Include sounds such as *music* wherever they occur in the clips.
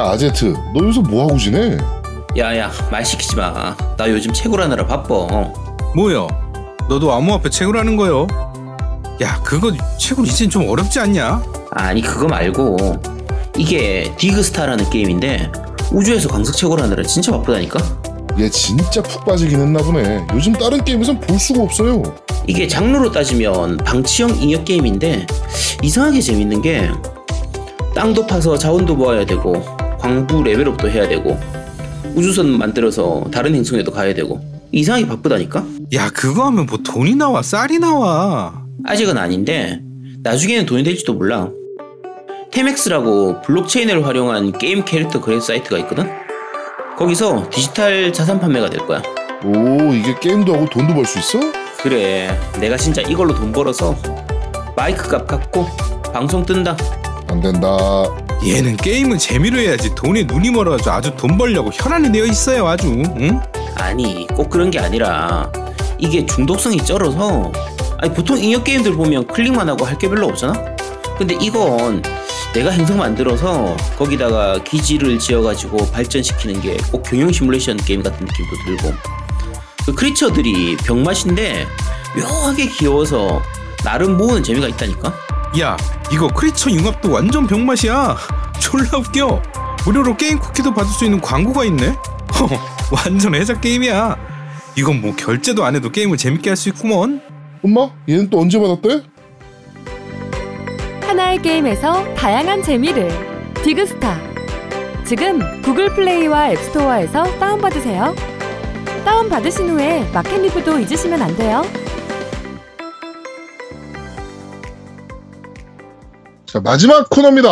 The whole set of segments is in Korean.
야 아제트 너 요새 뭐하고 지내? 야야 말 시키지 마. 나 요즘 채굴하느라 바빠. 뭐야? 너도 암호 앞에 채굴하는 거요? 야 그거 채굴 이젠 좀 어렵지 않냐? 아니 그거 말고 이게 디그스타라는 게임인데 우주에서 광석 채굴하느라 진짜 바쁘다니까. 얘 진짜 푹 빠지긴 했나 보네 요즘 다른 게임에선 볼 수가 없어요 이게 장르로 따지면 방치형 잉여 게임인데 이상하게 재밌는 게 땅도 파서 자원도 모아야 되고 광부 레벨업도 해야 되고 우주선 만들어서 다른 행성에도 가야 되고 이상하게 바쁘다니까. 야 그거 하면 뭐 돈이 나와 쌀이 나와 아직은 아닌데 나중에는 돈이 될지도 몰라. 테맥스라고 블록체인을 활용한 게임 캐릭터 거래 사이트가 있거든. 거기서 디지털 자산 판매가 될 거야. 오 이게 게임도 하고 돈도 벌 수 있어? 그래, 내가 진짜 이걸로 돈 벌어서 마이크 값 갚고 방송 뜬다. 안 된다 얘는 게임은 재미로 해야지 돈에 눈이 멀어가지고 아주 돈 벌려고 혈안이 되어 있어요 아주 응? 아니, 꼭 그런 게 아니라 이게 중독성이 쩔어서 아니 보통 잉여 게임들 보면 클릭만 하고 할 게 별로 없잖아. 근데 이건 내가 행성 만들어서 거기다가 기지를 지어가지고 발전시키는 게 꼭 경영 시뮬레이션 게임 같은 느낌도 들고 그 크리처들이 병맛인데 묘하게 귀여워서 나름 모으는 재미가 있다니까. 야 이거 크리처 융합도 완전 병맛이야. 졸라 웃겨. 무료로 게임 쿠키도 받을 수 있는 광고가 있네. 완전 해자 게임이야. 이건 뭐 결제도 안 해도 게임을 재밌게 할 수 있구먼. 엄마 얘는 또 언제 받았대? 하나의 게임에서 다양한 재미를. 디그스타. 지금 구글 플레이와 앱스토어에서 다운받으세요. 다운받으신 후에 마켓 리뷰도 잊으시면 안 돼요 자 마지막 코너입니다.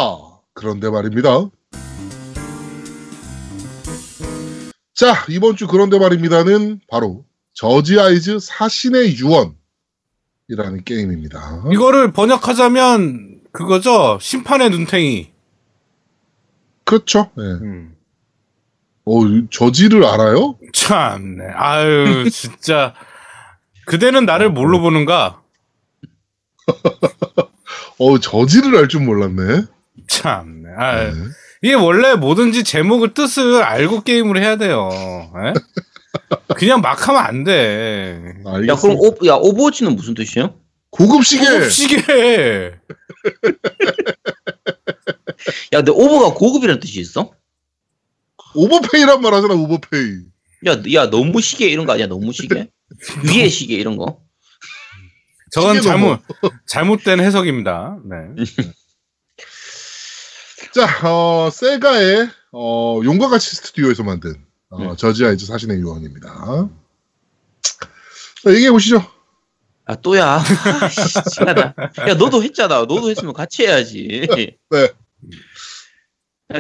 그런데 말입니다. 자 이번 주 그런데 말입니다는 바로 저지 아이즈 사신의 유언이라는 게임입니다. 이거를 번역하자면 그거죠? 심판의 눈탱이. 그렇죠. 네. 음. 어, judge를 알아요? 참네. 아유 *laughs* 진짜. 그대는 나를 뭘로 보는가 *laughs* 어 judge를 알 줄 몰랐네 참네 아유 네. 이게 원래 뭐든지 제목을 뜻을 알고 게임을 해야 돼요. 에? 그냥 막 하면 안 돼. 알겠습니다. 야 그럼 오, 야 오버워치는 무슨 뜻이야? 고급 시계 시계. *laughs* 야 근데 오버가 고급이라는 뜻이 있어? 오버페이란 말 하잖아 오버페이 야, 야 너무 시계 이런 거 아니야? 너무 시계? *laughs* 위에 시계 이런 거? 저건 잘못 *laughs* 잘못된 해석입니다. 네. *laughs* 자 어, 세가의 어, 용과 같이 스튜디오에서 만든 어, 음. 저지 아이즈 사신의 유언입니다 자 얘기해 보시죠 아 또야. *laughs* 야 너도 했잖아. 너도 했으면 같이 해야지. 네.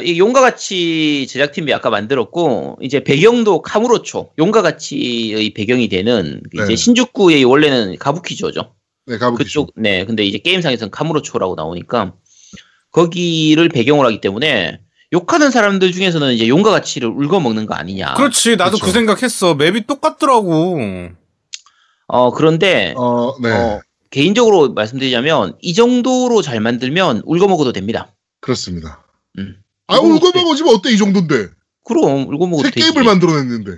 이 용과 같이 제작팀이 아까 만들었고 이제 배경도 카무로초 용과 같이의 배경이 되는 그 이제 네. 신주쿠의 원래는 가부키조죠. 네 가보시죠 그쪽 네 근데 이제 게임상에서는 카무로초라고 나오니까 거기를 배경으로 하기 때문에 욕하는 사람들 중에서는 이제 용과 같이를 울거 먹는 거 아니냐. 그렇지. 나도 그쵸. 그 생각했어. 맵이 똑같더라고. 어 그런데 어, 네 어, 개인적으로 말씀드리자면 이 정도로 잘 만들면 울거 먹어도 됩니다. 그렇습니다 음. 아 울고 어때? 먹어지면 어때 이 정도인데 그럼 울거 먹어도 새 되지. 게임을 만들어냈는데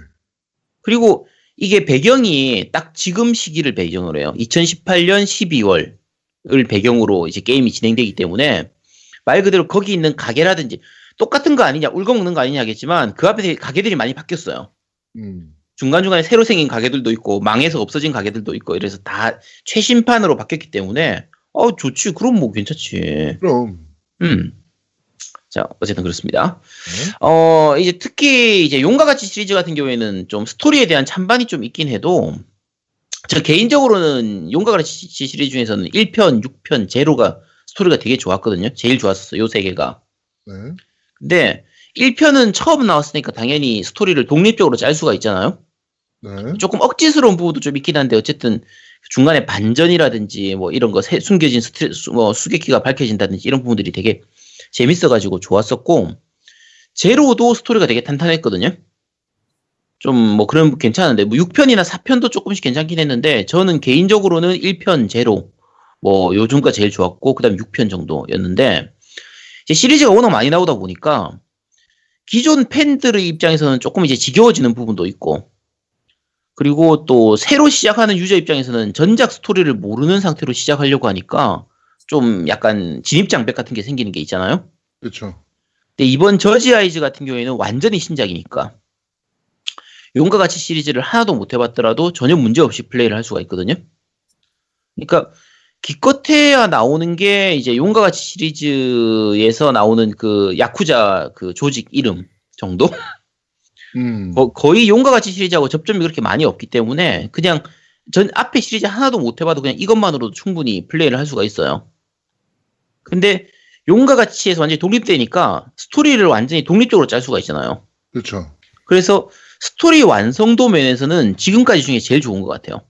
그리고 이게 배경이 딱 지금 시기를 배경으로 해요. 2018년 12월을 배경으로 이제 게임이 진행되기 때문에 말 그대로 거기 있는 가게라든지 똑같은 거 아니냐, 울거 먹는 거 아니냐 하겠지만 그 앞에 가게들이 많이 바뀌었어요. 음. 중간중간에 새로 생긴 가게들도 있고 망해서 없어진 가게들도 있고 이래서 다 최신판으로 바뀌었기 때문에 어 좋지 그럼 뭐 괜찮지 그럼 음. 자, 어쨌든 그렇습니다. 네. 어, 이제 특히 이제 용과 같이 시리즈 같은 경우에는 좀 스토리에 대한 찬반이 좀 있긴 해도 저 개인적으로는 용과 같이 시리즈 중에서는 1편, 6편, 제로가 스토리가 되게 좋았거든요. 제일 좋았었어요. 요 세 개가. 네. 근데 1편은 처음 나왔으니까 당연히 스토리를 독립적으로 짤 수가 있잖아요. 네. 조금 억지스러운 부분도 좀 있긴 한데 어쨌든 중간에 반전이라든지 뭐 이런 거 새- 숨겨진 스트레, 수- 뭐 수계키가 밝혀진다든지 이런 부분들이 되게 재밌어가지고 좋았었고 제로도 스토리가 되게 탄탄했거든요. 좀 뭐 그런 괜찮은데 뭐 6편이나 4편도 조금씩 괜찮긴 했는데 저는 개인적으로는 1편 제로 뭐 요즘가 제일 좋았고 그다음 6편 정도였는데 이제 시리즈가 워낙 많이 나오다 보니까 기존 팬들의 입장에서는 조금 이제 지겨워지는 부분도 있고 그리고 또 새로 시작하는 유저 입장에서는 전작 스토리를 모르는 상태로 시작하려고 하니까 좀 약간 진입장벽 같은 게 생기는 게 있잖아요. 그렇죠. 근데 이번 저지 아이즈 같은 경우에는 완전히 신작이니까 용과 같이 시리즈를 하나도 못 해봤더라도 전혀 문제 없이 플레이를 할 수가 있거든요. 그러니까 기껏해야 나오는 게 이제 용과 같이 시리즈에서 나오는 그 야쿠자 그 조직 이름 정도? 음. 거, 거의 용과 같이 시리즈하고 접점이 그렇게 많이 없기 때문에 그냥 전 앞에 시리즈 하나도 못 해봐도 그냥 이것만으로도 충분히 플레이를 할 수가 있어요. 근데 용과 같이에서 완전히 독립되니까 스토리를 완전히 독립적으로 짤 수가 있잖아요. 그렇죠. 그래서 스토리 완성도 면에서는 지금까지 중에 제일 좋은 것 같아요.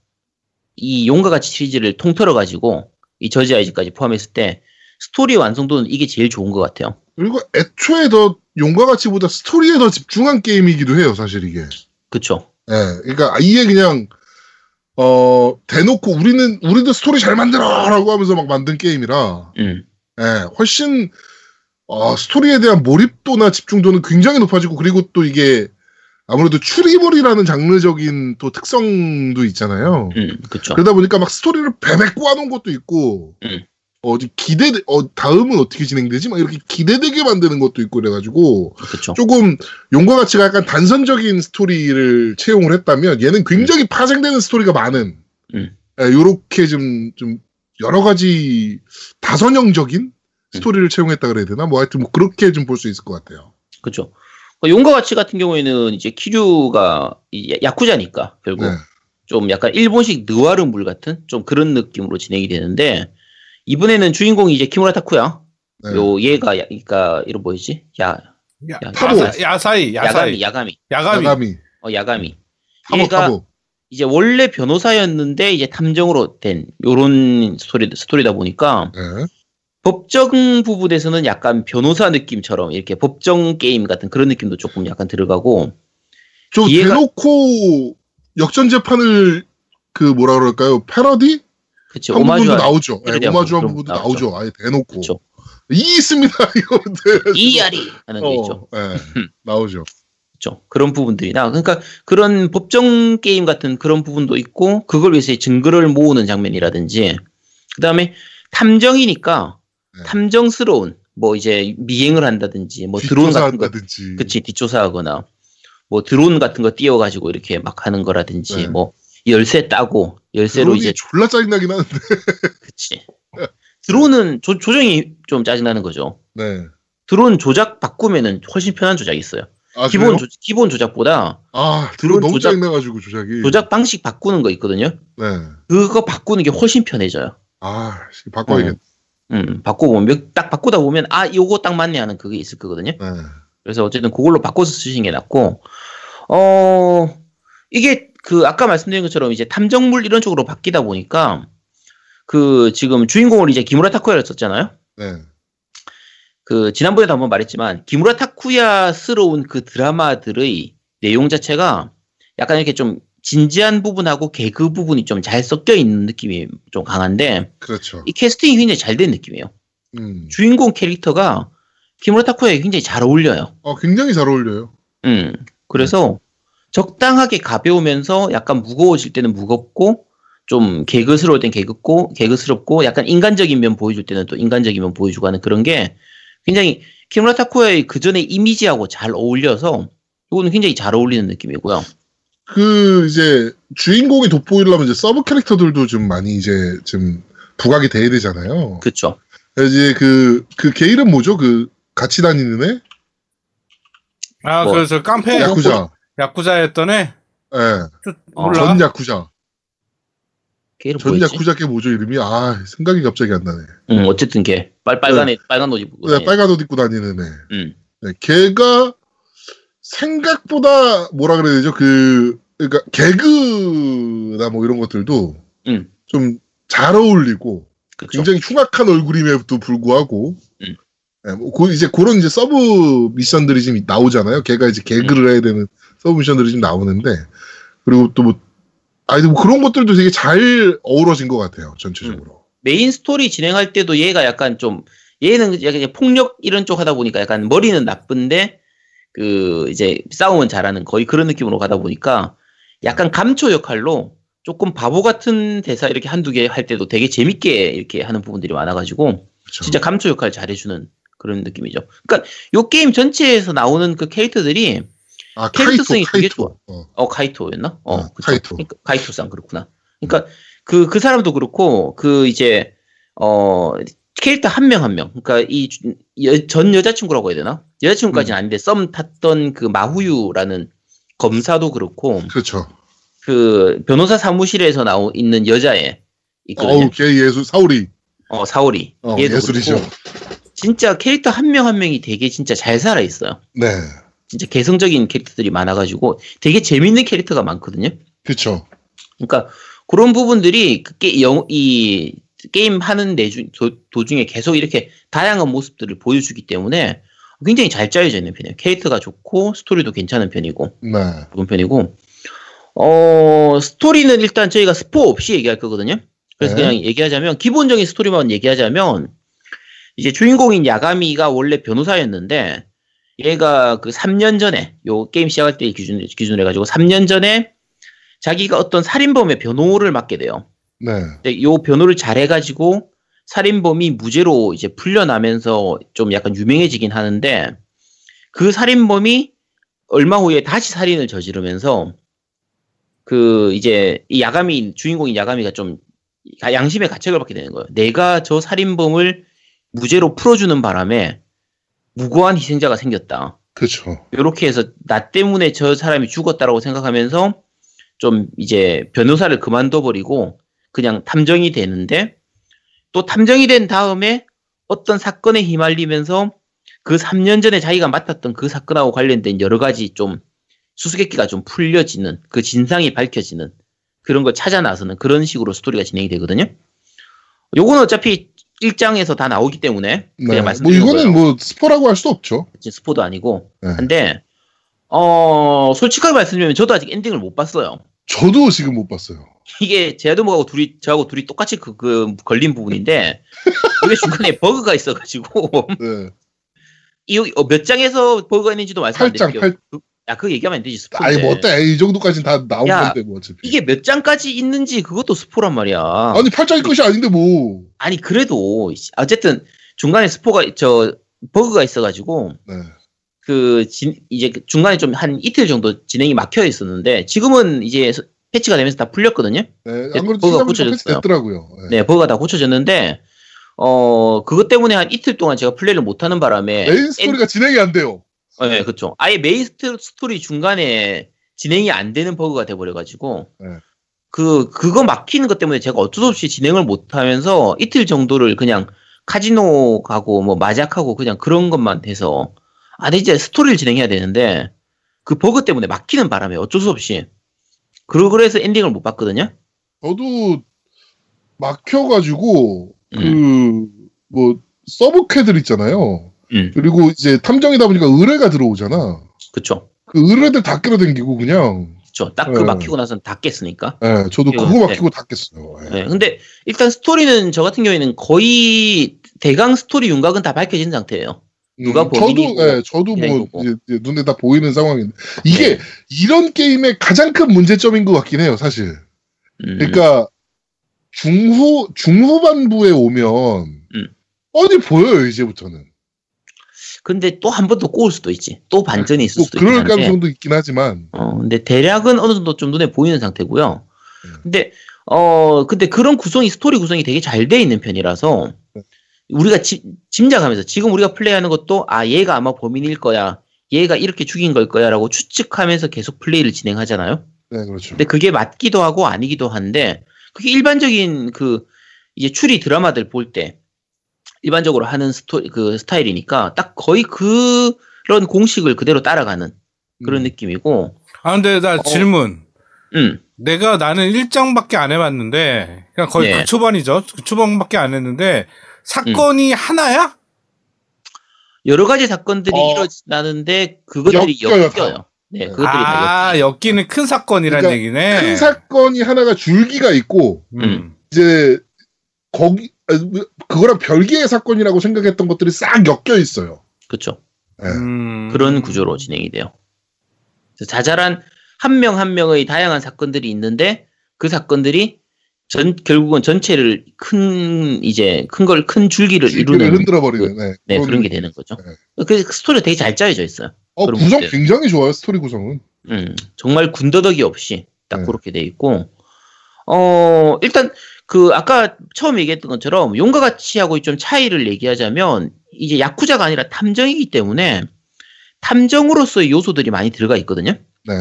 이 용과 같이 시리즈를 통틀어 가지고 이 저지 아이즈까지 포함했을 때 스토리 완성도는 이게 제일 좋은 것 같아요. 그리고 애초에 더 용과 같이보다 스토리에 더 집중한 게임이기도 해요, 사실 이게. 그쵸? 예, 그러니까 아예 그냥 어 대놓고 우리는 우리도 스토리 잘 만들어라고 하면서 막 만든 게임이라, 음, 예, 훨씬 어, 스토리에 대한 몰입도나 집중도는 굉장히 높아지고 그리고 또 이게 아무래도 추리물이라는 장르적인 또 특성도 있잖아요. 음, 그쵸. 그러다 보니까 막 스토리를 베베 꼬아놓은 것도 있고, 음. 어, 기대, 어, 다음은 어떻게 진행되지? 막 이렇게 기대되게 만드는 것도 있고 그래가지고, 그쵸. 조금 용과 같이가 약간 단선적인 스토리를 채용을 했다면, 얘는 굉장히 파생되는 스토리가 많은, 음. 예, 요렇게 좀, 좀, 여러 가지 다선형적인 스토리를 채용했다 그래야 되나? 뭐 하여튼 뭐 그렇게 좀 볼 수 있을 것 같아요. 그쵸. 그 용과 같이 같은 경우에는 이제 키류가 이 야쿠자니까 결국 네. 좀 약간 일본식 느와르물 같은 좀 그런 느낌으로 진행이 되는데 이번에는 주인공이 이제 키무라 타쿠야. 네. 요 얘가 야, 그러니까 이름 뭐였지? 야 야, 야, 타보. 야사, 야사이, 야사이, 야가미 야가미 야가미. 야가미, 어 야가미 타보, 얘가 타보. 이제 원래 변호사였는데 이제 탐정으로 된 요런 스토리 스토리다 보니까 네. 법정 부분에서는 약간 변호사 느낌처럼 이렇게 법정 게임 같은 그런 느낌도 조금 약간 들어가고 좀 이해가- 대놓고 역전 재판을 그 뭐라 그럴까요? 패러디 그치 한 부분도 나오죠. 네, 패러디하고 오마주한 부분도 거 나오죠. 아예 대놓고 그쵸 이 있습니다. *laughs* 이거들 이야리 하는 게 있죠. 네, *laughs* 나오죠. 그렇죠. 그런 부분들이나 그러니까 그런 법정 게임 같은 그런 부분도 있고 그걸 위해서 증거를 모으는 장면이라든지 그다음에 탐정이니까 네. 탐정스러운 뭐 이제 미행을 한다든지 뭐 드론 같은 거. 그치 뒷조사하거나 뭐 드론 같은 거 띄워 가지고 이렇게 막 하는 거라든지 네. 뭐 열쇠 따고 열쇠로 이제 졸라 짜증나긴 하는데. *laughs* 그치 드론은 조, 조정이 좀 짜증나는 거죠. 네. 드론 조작 바꾸면은 훨씬 편한 조작이 있어요. 아, 기본? 조, 기본 조작보다 아 드론 너무 조작- 짜증나가지고 조작이. 조작 방식 바꾸는 거 있거든요. 네. 그거 바꾸는 게 훨씬 편해져요. 아 씨, 바꿔야겠. 음, 바꾸고 몇- 딱 바꾸다 보면 아 요거 딱 맞네 하는 그게 있을 거거든요. 네. 그래서 어쨌든 그걸로 바꿔서 쓰시는 게 낫고 어 이게 그 아까 말씀드린 것처럼 이제 탐정물 이런 쪽으로 바뀌다 보니까 그 지금 주인공을 이제 기무라 타쿠야를 썼잖아요. 네. 그 지난번에도 한번 말했지만 기무라 타쿠야스러운 그 드라마들의 내용 자체가 약간 이렇게 좀 진지한 부분하고 개그 부분이 좀 잘 섞여 있는 느낌이 좀 강한데 그렇죠. 이 캐스팅이 굉장히 잘 된 느낌이에요. 음. 주인공 캐릭터가 기무라 타쿠야에 굉장히 잘 어울려요. 어 굉장히 잘 어울려요. 음. 그래서 적당하게 가벼우면서 약간 무거워질 때는 무겁고 좀 개그스러울 땐 개그고 개그스럽고 약간 인간적인 면 보여줄 때는 또 인간적인 면 보여주고 하는 그런 게 굉장히 키무라 타쿠야의 그 전에 이미지하고 잘 어울려서 이거는 굉장히 잘 어울리는 느낌이고요. 그 이제 주인공이 돋보이려면 이제 서브 캐릭터들도 좀 많이 이제 좀 부각이 돼야 되잖아요. 그렇죠. 이제 그그걔 이름 뭐죠? 그 같이 다니는 애? 아, 뭐. 그래서 깡패 야쿠자. 야쿠자였던 애. 예. 어, 몰라. 전 야쿠자. 걔 이름 전 뭐였지? 야쿠자 걔 뭐죠 이름이? 아 생각이 갑자기 안 나네. 응, 어쨌든 걔 빨, 빨간에 빨간 옷 입고 네, 다니는. 빨간 옷 입고 다니는 애. 응. 네, 걔가 생각보다 뭐라 그래야 되죠? 그 그러니까 개그나 뭐 이런 것들도 응. 좀잘 어울리고 그쵸. 굉장히 흉악한 얼굴임에도 불구하고 음. 네, 뭐 그- 이제 그런 이제 서브 미션들이 지금 나오잖아요. 걔가 이제 개그를 음. 해야 되는 서브 미션들이 지금 나오는데 그리고 또 뭐 아니 뭐 그런 것들도 되게 잘 어우러진 것 같아요. 전체적으로. 메인 스토리 진행할 때도 얘가 약간 좀 얘는 약간 폭력 이런 쪽 하다 보니까 약간 머리는 나쁜데 그 이제 싸움은 잘하는 거의 그런 느낌으로 가다 보니까 약간 감초 역할로 조금 바보 같은 대사 이렇게 한두 개 할 때도 되게 재밌게 이렇게 하는 부분들이 많아가지고 그쵸. 진짜 감초 역할 잘해주는 그런 느낌이죠. 그러니까 요 게임 전체에서 나오는 그 캐릭터들이 아, 캐릭터성이 카이토, 되게 카이토. 어. 어 카이토였나? 어, 어, 그쵸. 카이토. 그러니까 카이토상 그렇구나. 그러니까 그그 사람도 그렇고 그 이제 어 캐릭터 한 명 한 명. 그러니까 이 전 여자친구라고 해야 되나? 여자친구까지는 아닌데 썸 탔던 그 마후유라는 검사도 그렇고 그렇죠. 그 변호사 사무실에서 나오 있는 여자애 있거든요. 어우, 걔 예술, 사우리. 어 사오리. 어, 예술이죠. 진짜 캐릭터 한 명한 명이 되게 진짜 잘 살아 있어요. 네. 진짜 개성적인 캐릭터들이 많아가지고 되게 재밌는 캐릭터가 많거든요. 그쵸. 그러니까 그런 부분들이 그 게, 영, 이 게임 하는 내중 도, 도중에 계속 이렇게 다양한 모습들을 보여주기 때문에 굉장히 잘 짜여져 있는 편이에요. 캐릭터가 좋고 스토리도 괜찮은 편이고 네. 그런 편이고 어 스토리는 일단 저희가 스포 없이 얘기할 거거든요. 그래서 네. 그냥 얘기하자면 기본적인 스토리만 얘기하자면 이제 주인공인 야가미가 원래 변호사였는데 얘가 그 3년 전에 요 게임 시작할 때 기준 기준으로 해가지고 3년 전에 자기가 어떤 살인범의 변호를 맡게 돼요. 네. 근데 요 변호를 잘해 가지고 살인범이 무죄로 이제 풀려나면서 좀 약간 유명해지긴 하는데 그 살인범이 얼마 후에 다시 살인을 저지르면서 그 이제 이 야가미 주인공인 야가미가 좀 양심의 가책을 받게 되는 거예요. 내가 저 살인범을 무죄로 풀어주는 바람에 무고한 희생자가 생겼다. 그쵸. 이렇게 해서 나 때문에 저 사람이 죽었다라고 생각하면서 좀 이제 변호사를 그만둬 버리고 그냥 탐정이 되는데 또 탐정이 된 다음에 어떤 사건에 휘말리면서 그 3년 전에 자기가 맡았던 그 사건하고 관련된 여러 가지 좀 수수께끼가 좀 풀려지는 그 진상이 밝혀지는 그런 걸 찾아 나서는 그런 식으로 스토리가 진행이 되거든요. 요거는 어차피 1장에서 다 나오기 때문에 네. 그냥 뭐 말씀드리는 이거는 거예요. 뭐 스포라고 할 수 없죠. 스포도 아니고 네. 근데 어 솔직하게 말씀드리면 저도 아직 엔딩을 못 봤어요. 저도 지금 못 봤어요. 이게 제아도모하고 둘이 저하고 둘이 똑같이 그, 그 걸린 부분인데 *laughs* 이게 중간에 버그가 있어가지고 네. 이 어, 몇 장에서 버그가 있는지도 말씀 안 8장, 드릴게요. 8. 야 그거 얘기하면 안 되지 스포인데. 아니 뭐 어때? 이 정도까지는 다 나온 야, 건데 뭐 어차피. 이게 몇 장까지 있는지 그것도 스포란 말이야. 아니 8장이 끝이 아닌데 뭐. 아니 그래도 어쨌든 중간에 스포가 저 버그가 있어가지고 네. 그 진- 이제 그 중간에 좀 한 이틀 정도 진행이 막혀 있었는데 지금은 이제 서- 패치가 되면서 다 풀렸거든요. 네. 네, 안 그래도 버그가 고쳐졌어요. 네. 네, 버그가 다 고쳐졌는데 어 그것 때문에 한 이틀 동안 제가 플레이를 못하는 바람에 메인 스토리가 진행이 안 돼요. 엔- 네, 그렇죠. 아예 메인 스토- 스토리 중간에 진행이 안 되는 버그가 돼버려가지고 네. 그 그거 막히는 것 때문에 제가 어쩔 수 없이 진행을 못하면서 이틀 정도를 그냥 카지노 가고 뭐 마작하고 그냥 그런 것만 돼서 아, 근데 이제 스토리를 진행해야 되는데 그 버그 때문에 막히는 바람에 어쩔 수 없이 그러 그래서 엔딩을 못 봤거든요. 저도 막혀가지고 음. 그뭐 서브 캐들 있잖아요. 음, 그리고 이제 탐정이다 보니까 의뢰가 들어오잖아. 그쵸. 그 의뢰들 다 끌어당기고 그냥. 그쵸. 딱그 네. 막히고 나서는 다 깼으니까. 예, 저도 이거, 그거 네. 막히고 다 깼어요. 예. 네, 근데 일단 스토리는 저 같은 경우에는 거의 대강 스토리 윤곽은 다 밝혀진 상태예요. 누가 음, 저도 예, 저도 뭐. 이제, 이제 눈에 다 보이는 상황인데 이게 네. 이런 게임의 가장 큰 문제점인 것 같긴 해요, 사실. 음, 그러니까 중후 중후반부에 오면 음. 어디 보여요 이제부터는. 근데 또 한 번 더 꼬을 수도 있지. 또 반전이 있을 뭐 수도 있긴 그럴 한데. 가능성도 있긴 하지만. 어, 근데 대략은 어느 정도 좀 눈에 보이는 상태고요. 음. 근데 어, 근데 그런 구성이 스토리 구성이 되게 잘 돼 있는 편이라서 네. 우리가 지- 짐작하면서 지금 우리가 플레이하는 것도 아 얘가 아마 범인일 거야. 얘가 이렇게 죽인 걸 거야라고 추측하면서 계속 플레이를 진행하잖아요. 네, 그렇죠. 근데 그게 맞기도 하고 아니기도 한데 그게 일반적인 그 이제 추리 드라마들 볼 때 일반적으로 하는 스토리 그 스타일이니까 딱 거의 그런 공식을 그대로 따라가는 그런 음. 느낌이고 아 근데 나 어. 질문. 음 내가 나는 1장밖에 안 해봤는데 그냥 거의 네. 그 초반이죠. 그 초반밖에 안 했는데 사건이 하나야? 여러 가지 사건들이 어. 일어나는데 그것들이 엮여요, 엮여요. 다. 네, 네. 그것들이 다아 엮이는 큰 사건이란 그러니까 얘기네. 큰 사건이 하나가 줄기가 있고 음. 이제 거기 아, 그거랑 별개의 사건이라고 생각했던 것들이 싹 엮여 있어요. 그렇죠. 네. 음. 그런 구조로 진행이 돼요. 자잘한 한 명한 명의 다양한 사건들이 있는데 그 사건들이 전 결국은 전체를 큰 이제 큰 걸 큰 줄기를 줄기를 이루는 흔들어 버리는 네, 네, 그런- 그런 게 되는 거죠. 네. 그 스토리가 되게 잘 짜여져 있어요. 어, 구성 문제. 굉장히 좋아요 스토리 구성은. 음, 정말 군더더기 없이 딱 네. 그렇게 돼 있고, 어, 일단 그 아까 처음 얘기했던 것처럼 용과 같이 하고 좀 차이를 얘기하자면 이제 야쿠자가 아니라 탐정이기 때문에 탐정으로서의 요소들이 많이 들어가 있거든요. 네.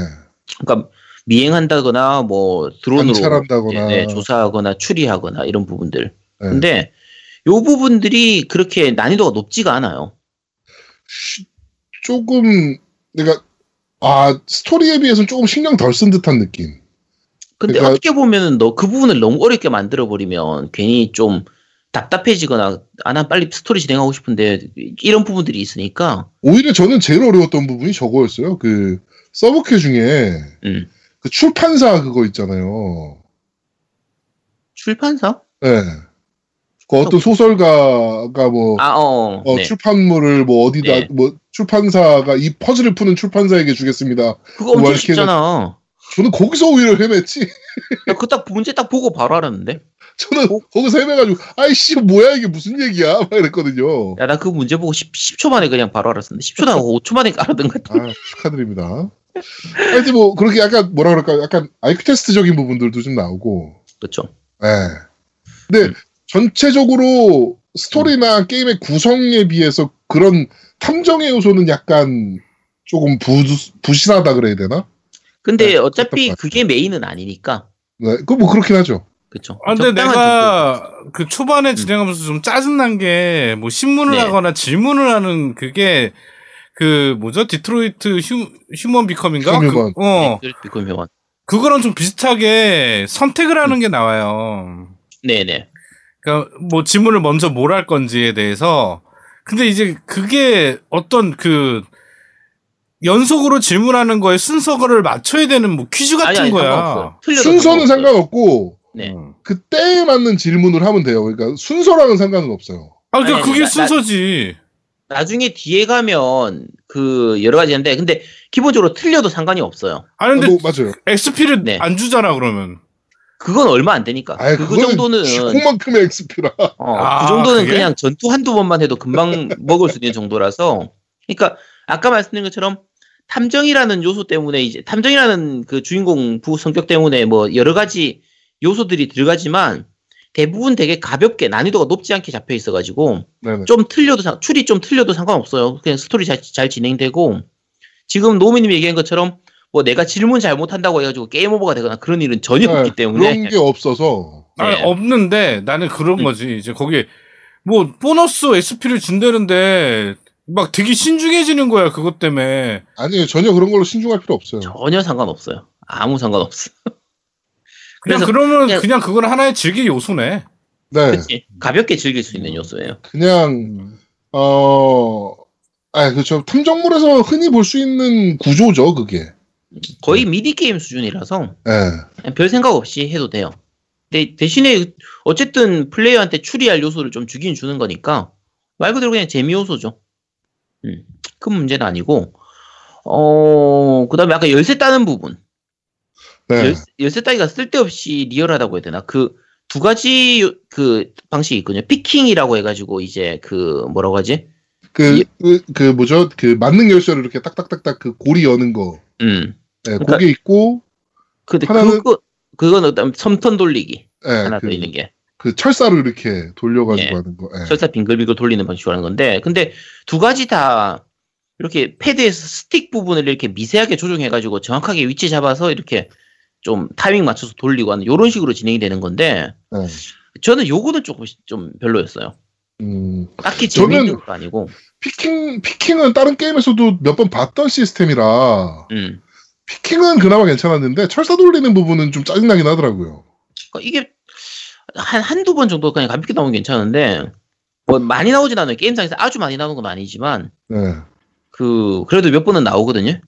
그러니까 미행한다거나 뭐 드론으로 관찰한다거나. 네, 조사하거나 추리하거나 이런 부분들. 네. 근데 요 부분들이 그렇게 난이도가 높지가 않아요. 쉬- 조금 내가 아 스토리에 비해서는 조금 신경 덜 쓴 듯한 느낌. 근데 그러니까- 어떻게 보면은 너 그 부분을 너무 어렵게 만들어 버리면 괜히 좀 답답해지거나 아난 빨리 스토리 진행하고 싶은데 이런 부분들이 있으니까 오히려 저는 제일 어려웠던 부분이 저거였어요. 그 서브캐 중에 음. 그 출판사 그거 있잖아요. 출판사? 네. 그 어떤 소설가가 뭐 아, 어, 어, 네. 출판물을 뭐 어디다 네. 뭐 출판사가 이 퍼즐을 푸는 출판사에게 주겠습니다. 그거 엄청 뭐 쉽잖아. 저는 거기서 오히려 헤맸지. 그 딱 문제 딱 보고 바로 알았는데. 저는 어? 거기서 헤매가지고 아이씨 뭐야 이게 무슨 얘기야 막 이랬거든요. 야, 나 그 문제 보고 10, 10초 만에 그냥 바로 알았었는데. 10초도 아니고 5초 만에 알아든 것 같아. 아, 축하드립니다. 하여튼 뭐 그렇게 약간 뭐라 그럴까 약간 아이큐 테스트적인 부분들도 좀 나오고. 그렇죠. 예. 근데 음. 전체적으로 스토리나 게임의 구성에 비해서 그런 탐정의 요소는 약간 조금 부, 부실하다 그래야 되나? 근데 네, 어차피 그게 메인은 아니니까. 네, 그뭐 그렇긴 하죠. 그렇죠. 아, 근데 내가 그 초반에 진행하면서 좀 짜증난 게 뭐 신문을 네. 하거나 질문을 하는 그게 그 뭐죠? Detroit Hu, Human Become인가? Human. 그, 어. Become Human. 그거랑 좀 비슷하게 선택을 하는 게 나와요. 네네. 그러니까 뭐 질문을 먼저 뭘 할 건지에 대해서 근데 이제 그게 어떤 그 연속으로 질문하는 거에 순서를 맞춰야 되는 뭐 퀴즈 같은 아니, 아니, 거야. 순서는. 상관없고 네. 음. 그 때에 맞는 질문을 하면 돼요. 그러니까 순서랑은 상관은 없어요. 아, 그러니까 아니, 그게 나- 나- 순서지. 나 중에 뒤에 가면 그 여러 가지인데 근데 기본적으로 틀려도 상관이 없어요. 아니 근데 뭐, 맞아요. XP를 네. 안 주잖아 그러면. 그건 얼마 안 되니까. 아예 그 정도는 쥐콩만큼의 XP라. 어, 아, 그 정도는 그게? 그냥 전투 한두 번만 해도 금방 먹을 수 있는 정도라서. 그러니까 아까 말씀드린 것처럼 탐정이라는 요소 때문에 이제 탐정이라는 그 주인공 부 성격 때문에 뭐 여러 가지 요소들이 들어가지만 대부분 되게 가볍게 난이도가 높지 않게 잡혀 있어가지고 네네. 좀 틀려도 상- 추리 좀 틀려도 상관없어요. 그냥 스토리 잘, 잘 진행되고 지금 노미님이 얘기한 것처럼 뭐 내가 질문 잘못한다고 해가지고 게임 오버가 되거나 그런 일은 전혀 네, 없기 때문에 그런 게 없어서 아니 네. 없는데 나는 그런 음. 거지. 이제 거기 뭐 보너스 XP를 준다는데 막 되게 신중해지는 거야 그것 때문에. 아니에요. 전혀 그런 걸로 신중할 필요 없어요. 전혀 상관없어요. 아무 상관없어. 그냥 그래서 그러면 그냥- 그냥 그건 하나의 즐길 요소네. 네. 그치? 가볍게 즐길 수 있는 요소예요. 그냥 어, 아, 그렇죠. 탐정물에서 흔히 볼 수 있는 구조죠, 그게. 거의 미디 게임 수준이라서 예. 그냥 별 생각 없이 해도 돼요. 근데 대신에 어쨌든 플레이어한테 추리할 요소를 좀 주긴 주는 거니까 말 그대로 그냥 재미 요소죠. 음, 큰 문제는 아니고 어 그다음에 아까 열쇠 따는 부분 네. 열쇠, 열쇠 따기가 쓸데없이 리얼하다고 해야 되나 그 두 가지 요- 그 방식이 있거든요. 피킹이라고 해가지고 이제 그 뭐라고 하지? 그, 예. 그, 그 뭐죠? 그 만능 열쇠를 이렇게 딱딱딱딱 그 고리 여는 거. 음, 예, 그러니까- 있고, 근데 하나는- 그거 일단 섬턴 돌리기 예, 하나 그, 더 있는 게 그 철사를 이렇게 돌려가지고 예. 하는 거. 예. 설사 빙글빙글 돌리는 방식으로 하는 건데 근데 두 가지 다 이렇게 패드에서 스틱 부분을 이렇게 미세하게 조정해가지고 정확하게 위치 잡아서 이렇게 좀 타이밍 맞춰서 돌리고 하는 이런 식으로 진행이 되는 건데 네. 저는 요거는 조금 좀 별로였어요. 음, 딱히 재미있는 것도 아니고 피킹, 피킹은 다른 게임에서도 몇 번 봤던 시스템이라, 음. 피킹은 그나마 괜찮았는데, 철사 돌리는 부분은 좀 짜증나긴 하더라고요. 그러니까 이게 한, 한두 번 정도 그냥 가볍게 나오면 괜찮은데, 뭐 많이 나오진 않아요. 게임상에서 아주 많이 나오는 건 아니지만, 네. 그, 그래도 몇 번은 나오거든요.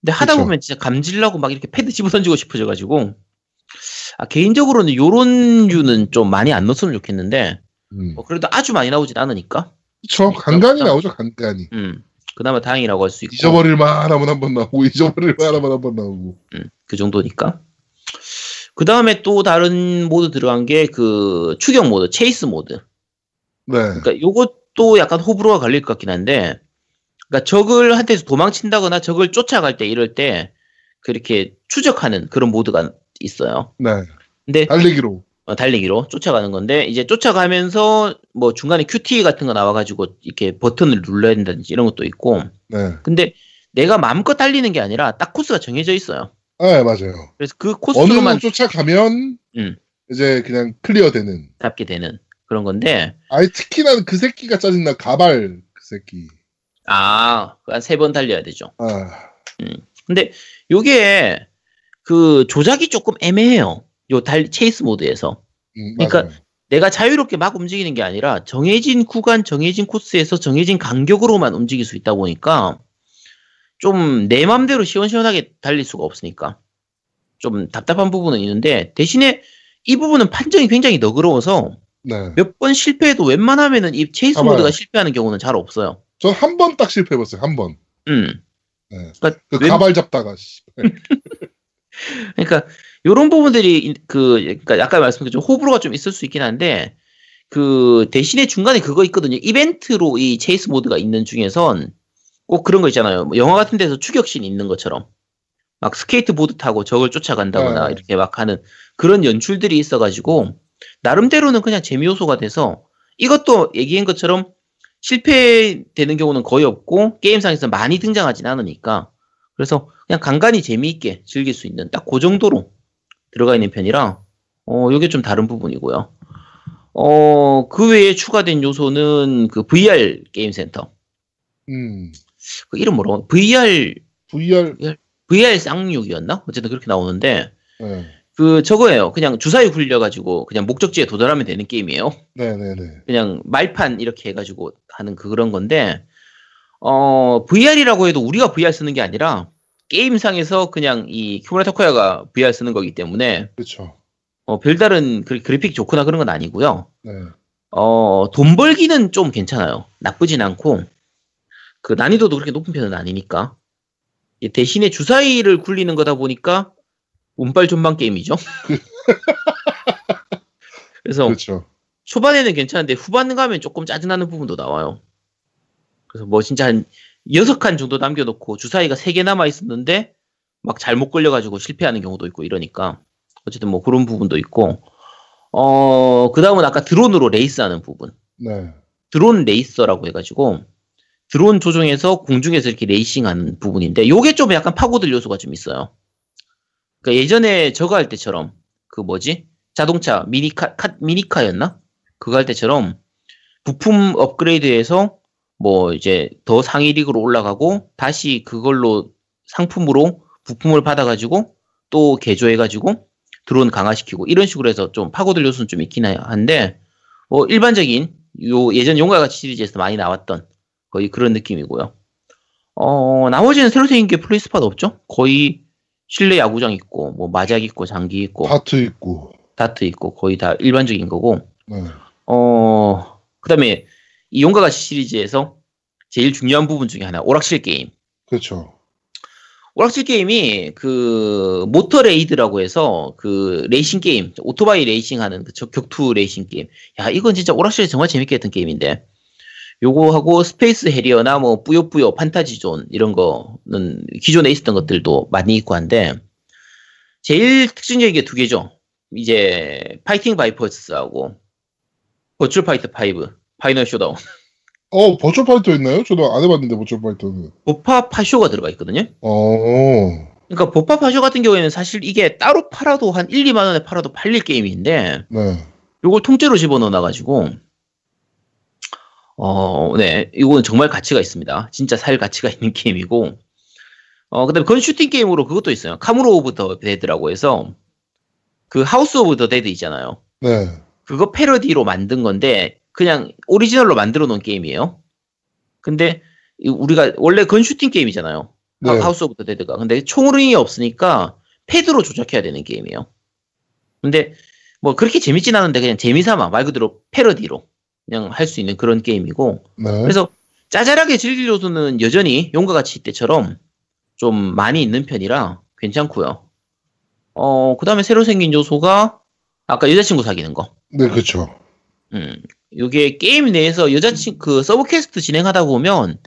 근데 하다 그쵸. 보면 진짜 감질나고 막 이렇게 패드 집어 던지고 싶어져가지고, 아, 개인적으로는 요런 류는 좀 많이 안 넣었으면 좋겠는데, 음. 뭐 그래도 아주 많이 나오진 않으니까, 그쵸. 간간히 나오죠, 간간히. 음. 그나마 다행이라고 할 수 있고 잊어버릴 만하면 한 번 나오고 잊어버릴 만하면 한 번 나오고. 음, 그 정도니까. 그 다음에 또 다른 모드 들어간 게 그 추격 모드, chase 모드. 네. 그러니까 요것도 약간 호불호가 갈릴 것 같긴 한데, 그러니까 적을 한테서 도망친다거나 적을 쫓아갈 때 이럴 때 그렇게 추적하는 그런 모드가 있어요. 네. 근데 달리기로. 어, 달리기로 쫓아가는 건데 이제 쫓아가면서 뭐 중간에 QT 같은 거 나와가지고 이렇게 버튼을 눌러야 된다든지 이런 것도 있고, 네. 근데 내가 마음껏 달리는 게 아니라 딱 코스가 정해져 있어요. 네, 맞아요. 그래서 그 코스로만 로 쫓아가면 음. 이제 그냥 클리어되는. 잡게 되는 그런 건데, 아예 특히나 그 새끼가 짜증나 가발 그 새끼. 아, 한세번 달려야 되죠. 아, 근데 요게 그 조작이 조금 애매해요. 요 달, 체이스 모드에서. 음, 그러니까 맞아요. 내가 자유롭게 막 움직이는 게 아니라 정해진 구간, 정해진 코스에서 정해진 간격으로만 움직일 수 있다 보니까 좀 내 맘대로 시원시원하게 달릴 수가 없으니까 좀 답답한 부분은 있는데 대신에 이 부분은 판정이 굉장히 너그러워서 네. 몇 번 실패해도 웬만하면은 이 체이스 아마요. 모드가 실패하는 경우는 잘 없어요. 전한번 딱 실패해봤어요. 한 번. 음. 네. 그러니까 그 웬- 가발 잡다가. 씨. *laughs* 그러니까 요런 부분들이 그 그러니까 아까 말씀드린 좀 호불호가 좀 있을 수 있긴 한데 그 대신에 중간에 그거 있거든요. 이벤트로 이 chase 모드가 있는 중에선 꼭 그런 거 있잖아요. 뭐 영화 같은 데서 추격신 있는 것처럼 막 스케이트보드 타고 적을 쫓아간다거나 네. 이렇게 막 하는 그런 연출들이 있어가지고 나름대로는 그냥 재미 요소가 돼서 이것도 얘기한 것처럼 실패되는 경우는 거의 없고 게임상에서 많이 등장하진 않으니까 그래서 그냥 간간히 재미있게 즐길 수 있는 딱 그 정도로 들어가 있는 편이라 어 요게 좀 다른 부분이고요. 어그 외에 추가된 요소는 그 VR 게임 센터 음. 그 이름 뭐라고 VR VR. VR 쌍욕이었나 어쨌든 그렇게 나오는데 네. 그 저거예요. 그냥 주사위 굴려가지고 그냥 목적지에 도달하면 되는 게임이에요. 네네네. 그냥 말판 이렇게 해가지고 하는 그런 건데 어 VR이라고 해도 우리가 VR 쓰는 게 아니라 게임상에서 그냥 이 큐브라타 코야가 VR 쓰는 거기 때문에 그렇죠. 어, 별다른 그, 그래픽 좋거나 그런 건 아니고요. 네. 어, 돈 벌기는 좀 괜찮아요. 나쁘진 않고 그 난이도도 그렇게 높은 편은 아니니까 이 대신에 주사위를 굴리는 거다 보니까 운빨 전방 게임이죠. *laughs* 그래서 그렇죠. 초반에는 괜찮은데 후반 가면 조금 짜증나는 부분도 나와요. 그래서 뭐 진짜 한 여섯 칸 정도 남겨놓고 주사위가 세개 남아 있었는데 막 잘못 걸려가지고 실패하는 경우도 있고 이러니까 어쨌든 뭐 그런 부분도 있고 어 그 다음은 아까 드론으로 레이스하는 부분 네. 드론 레이서라고 해가지고 드론 조종해서 공중에서 이렇게 레이싱하는 부분인데 요게 좀 약간 파고들 요소가 좀 있어요. 그러니까 예전에 저거 할 때처럼 그 뭐지 자동차 미니카 카, 미니카였나 그거 할 때처럼 부품 업그레이드해서 뭐 이제 더 상위 리그로 올라가고 다시 그걸로 상품으로 부품을 받아가지고 또 개조해가지고 드론 강화시키고 이런 식으로 해서 좀 파고들 요소는 좀 있긴 한데 뭐 일반적인 요 예전 용과 같이 시리즈에서 많이 나왔던 거의 그런 느낌이고요. 어 나머지는 새로 생긴 게 play spot 없죠? 거의 실내 야구장 있고 뭐 마작 있고 장기 있고 다트 있고. 다트 있고 거의 다 일반적인 거고 네. 어 그 다음에 이 용과 같이 시리즈에서 제일 중요한 부분 중에 하나 오락실 게임. 그렇죠. 오락실 게임이 그 Motor Raid라고 해서 그 레이싱 게임 오토바이 레이싱 하는 그 적- 격투 레이싱 게임 야 이건 진짜 오락실에서 정말 재밌게 했던 게임인데 요거하고 Space Harrier나 뭐 뿌요뿌요 Fantasy Zone 이런 거는 기존에 있었던 것들도 많이 있고 한데 제일 특징적인 게 두 개죠 이제 Fighting Vipers하고 Virtua Fighter 5 Final Showdown *laughs* 어, Virtua Fighter 있나요? 저도 안 해봤는데, Virtua Fighter는. 버파 파쇼가 들어가 있거든요 어, 그러니까 버파 파쇼 같은 경우에는 사실 이게 따로 팔아도 한 1, 2만 원에 팔아도 팔릴 게임인데 네. 요걸 통째로 집어넣어 놔가지고 어, 네, 이거는 정말 가치가 있습니다. 진짜 살 가치가 *laughs* 있는 게임이고 어, 그 다음에 gun 슈팅 게임으로 그것도 있어요. Kamuro of the Dead라고 해서 그 House of the Dead 있잖아요. 네. 그거 패러디로 만든 건데 그냥 오리지널로 만들어 놓은 게임이에요. 근데 이- 우리가 원래 gun 슈팅 게임이잖아요. 네. 하- House of the Dead가. 근데 총이 없으니까 패드로 조작해야 되는 게임이에요. 근데 뭐 그렇게 재밌진 않은데 그냥 재미삼아 말 그대로 패러디로 그냥 할 수 있는 그런 게임이고 네. 그래서 짜잘하게 즐길 요소는 여전히 용과 같이 때처럼 좀 많이 있는 편이라 괜찮고요. 어, 그 다음에 새로 생긴 요소가 아까 여자친구 사귀는 거. 네, 그렇죠. 음, 요게 게임 내에서 여자친 그 서브 퀘스트 진행하다 보면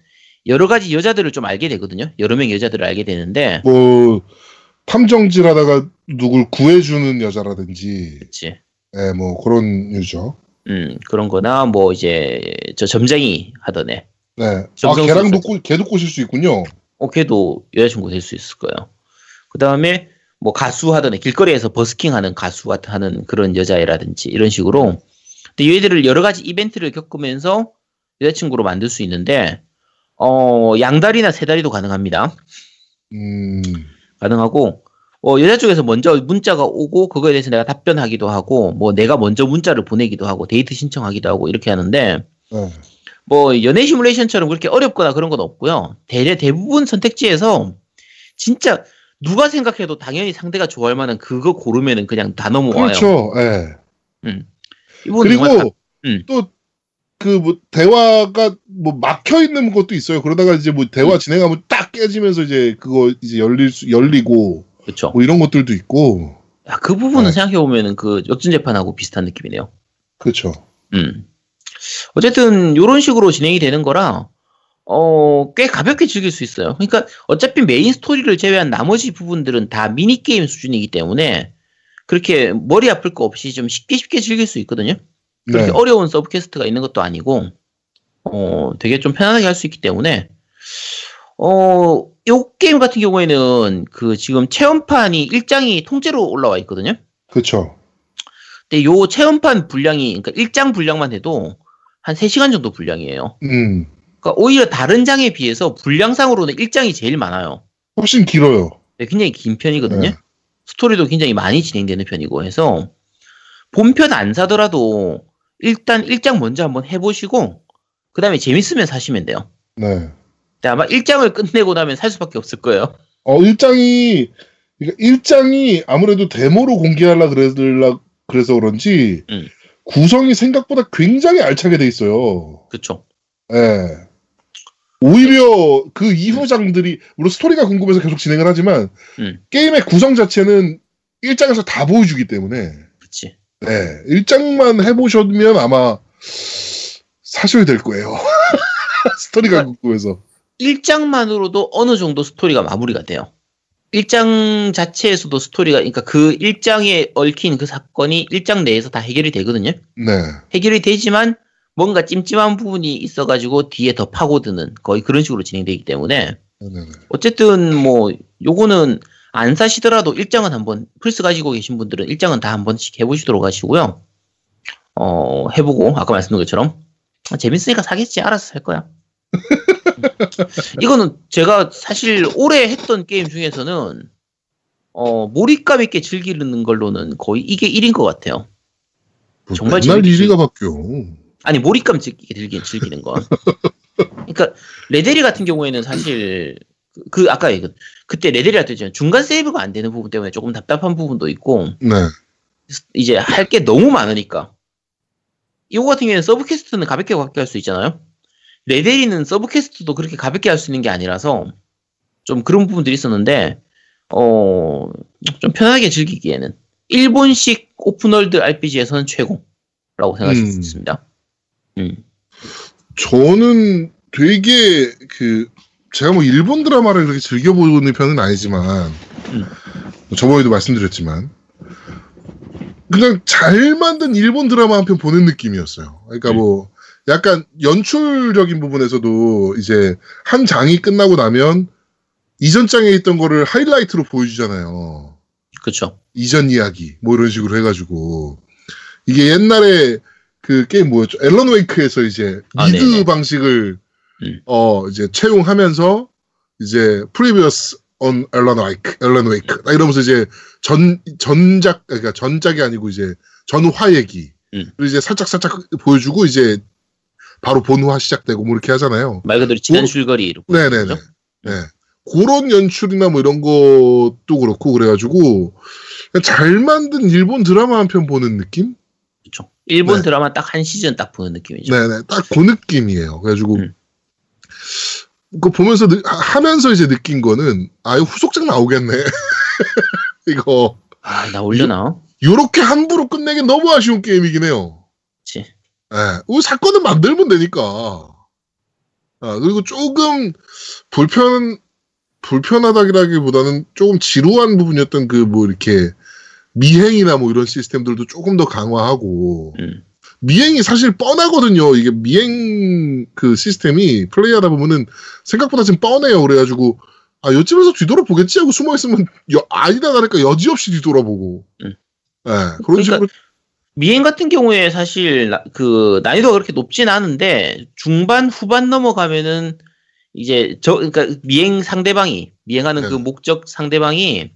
여러 가지 여자들을 좀 알게 되거든요. 여러 명의 여자들을 알게 되는데, 뭐 탐정질 하다가 누굴 구해주는 여자라든지, 그치. 예, 뭐 그런 유죠. 음, 그런 거나, 뭐, 이제, 저 점장이 하던 애. 네. 아, 걔랑도. 꼬, 걔도 꼬실 수 있군요. 어, 걔도 여자친구 될 수 있을 거예요. 그 다음에, 뭐, 가수 하던 애, 길거리에서 버스킹 하는 가수 같은 하는 그런 여자애라든지, 이런 식으로. 근데 얘들을 여러 가지 이벤트를 겪으면서 여자친구로 만들 수 있는데, 어, 양다리나 세다리도 가능합니다. 음, 가능하고 어, 여자 쪽에서 먼저 문자가 오고 그거에 대해서 내가 답변하기도 하고 뭐 내가 먼저 문자를 보내기도 하고 데이트 신청하기도 하고 이렇게 하는데 네. 뭐 연애 시뮬레이션처럼 그렇게 어렵거나 그런 건 없고요. 대대 대부분 선택지에서 진짜 누가 생각해도 당연히 상대가 좋아할 만한 그거 고르면은 그냥 다 넘어와요. 그렇죠. 예. 음. 그리고 음. 또 그뭐 대화가 뭐 막혀 있는 것도 있어요. 그러다가 이제 뭐 음. 대화 진행하면 딱 깨지면서 이제 그거 이제 열릴 수 열리고 그렇죠. 뭐 이런 것들도 있고 야, 그 부분은 네. 생각해 보면은 그 역전 재판하고 비슷한 느낌이네요. 그렇죠. 음. 어쨌든 요런 식으로 진행이 되는 거라 어, 꽤 가볍게 즐길 수 있어요. 그러니까 어차피 메인 스토리를 제외한 나머지 부분들은 다 미니 게임 수준이기 때문에 그렇게 머리 아플 거 없이 좀 쉽게 쉽게 즐길 수 있거든요. 그렇게 네. 어려운 서브 퀘스트가 있는 것도 아니고 어, 되게 좀 편안하게 할 수 있기 때문에 어, 요 게임 같은 경우에는 그 지금 체험판이 1장이 통째로 올라와 있거든요. 그렇죠. 근데 요 체험판 분량이 그러니까 1장 분량만 해도 한 3시간 정도 분량이에요. 음. 그러니까 오히려 다른 장에 비해서 분량상으로는 1장이 제일 많아요. 훨씬 길어요. 네, 굉장히 긴 편이거든요. 네. 스토리도 굉장히 많이 진행되는 편이고 해서 본편 안 사더라도 일단 1장 먼저 한번 해보시고 그 다음에 재밌으면 사시면 돼요. 네. 근데 아마 1장을 끝내고 나면 살 수밖에 없을 거예요. 어, 일장이, 그러니까 일장이 아무래도 데모로 공개하려 그래서, 그래서 그런지, 음. 구성이 생각보다 굉장히 알차게 돼 있어요. 그쵸? 예. 오히려 그 이후 장들이, 물론 스토리가 궁금해서 계속 진행을 하지만, 음. 게임의 구성 자체는 일장에서 다 보여주기 때문에, 그치. 네. 일장만 해보셨으면 아마 사셔야 될 거예요. *laughs* 스토리가 궁금해서. 1장만으로도 어느 정도 스토리가 마무리가 돼요. 1장 자체에서도 스토리가, 그러니까 그 1장에 얽힌 그 사건이 1장 내에서 다 해결이 되거든요. 네. 해결이 되지만 뭔가 찜찜한 부분이 있어가지고 뒤에 더 파고드는 거의 그런 식으로 진행되기 때문에 네네네. 어쨌든 뭐 요거는 안 사시더라도 1장은 한번 플스 가지고 계신 분들은 1장은 다 한 번씩 해보시도록 하시고요. 어, 해보고 아까 말씀드린 것처럼 아, 재밌으니까 사겠지 알아서 살 거야. *laughs* 이거는 제가 사실 올해 했던 게임 중에서는 어, 몰입감 있게 즐기는 걸로는 거의 이게 1인 것 같아요. 뭐 정말 맨날 재밌지. 1위가 바뀌어. 아니 몰입감 있게 즐기, 즐기는 건. 그러니까 레데리 같은 경우에는 사실 그, 그 아까 그, 그때 레데리 할 때잖아요. 중간 세이브가 안 되는 부분 때문에 조금 답답한 부분도 있고 네. 이제 할 게 너무 많으니까. 이거 같은 경우에는 서브 퀘스트는 가볍게 가볍게 할 수 있잖아요. 레데리는 서브 퀘스트도 그렇게 가볍게 할 수 있는 게 아니라서 좀 그런 부분들이 있었는데 어, 좀 편하게 즐기기에는 일본식 오픈월드 RPG에서는 최고라고 수 음. 있습니다. 음. 저는 되게 그 제가 뭐 일본 드라마를 그렇게 즐겨보는 편은 아니지만 음. 뭐 저번에도 말씀드렸지만 그냥 잘 만든 일본 드라마 한 편 보는 느낌이었어요. 그러니까 음. 뭐 약간 연출적인 부분에서도 이제 한 장이 끝나고 나면 이전 장에 있던 거를 하이라이트로 보여주잖아요. 그렇죠. 이전 이야기 뭐 이런 식으로 해가지고 이게 옛날에 그 게임 뭐였죠? Alan Wake에서 이제 아, 미드 네네. 방식을 음. 어 이제 채용하면서 이제 previous on Alan Wake, Alan Wake 이러면서 이제 전 전작 그러니까 전작이 아니고 이제 전화 얘기 음. 를 이제 살짝 살짝 보여주고 이제 바로 본화 시작되고 뭐 이렇게 하잖아요. 말 그대로 지난 뭐- 줄거리로. 네네네. 네. 그런 연출이나 뭐 이런 것도 그렇고 그래가지고 잘 만든 일본 드라마 한 편 보는 느낌? 그렇죠. 일본 네. 드라마 딱 한 시즌 딱 보는 느낌이죠. 네네. 딱 그 느낌이에요. 그래가지고 음. 그 보면서 하- 하면서 이제 느낀 거는 아 이거 후속작 나오겠네. *laughs* 이거 아, 나 올려나? 요렇게 함부로 끝내기 너무 아쉬운 게임이긴 해요. 예, 우 사건은 만들면 되니까. 아, 그리고 조금 불편, 불편하다기보다는 조금 지루한 부분이었던 그 뭐 이렇게 미행이나 뭐 이런 시스템들도 조금 더 강화하고. 음. 미행이 사실 뻔하거든요. 이게 미행 그 시스템이 플레이하다 보면은 생각보다 좀 뻔해요. 그래가지고 아 요쯤에서 뒤돌아보겠지 하고 숨어있으면 여- 아니다 다를까 여지없이 뒤돌아보고. 음. 예, 그런 그러니까 식으로 미행 같은 경우에 사실 나- 그 난이도가 그렇게 높진 않은데 중반 후반 넘어가면은 이제 저 그러니까 미행 상대방이 미행하는 네. 그 목적 상대방이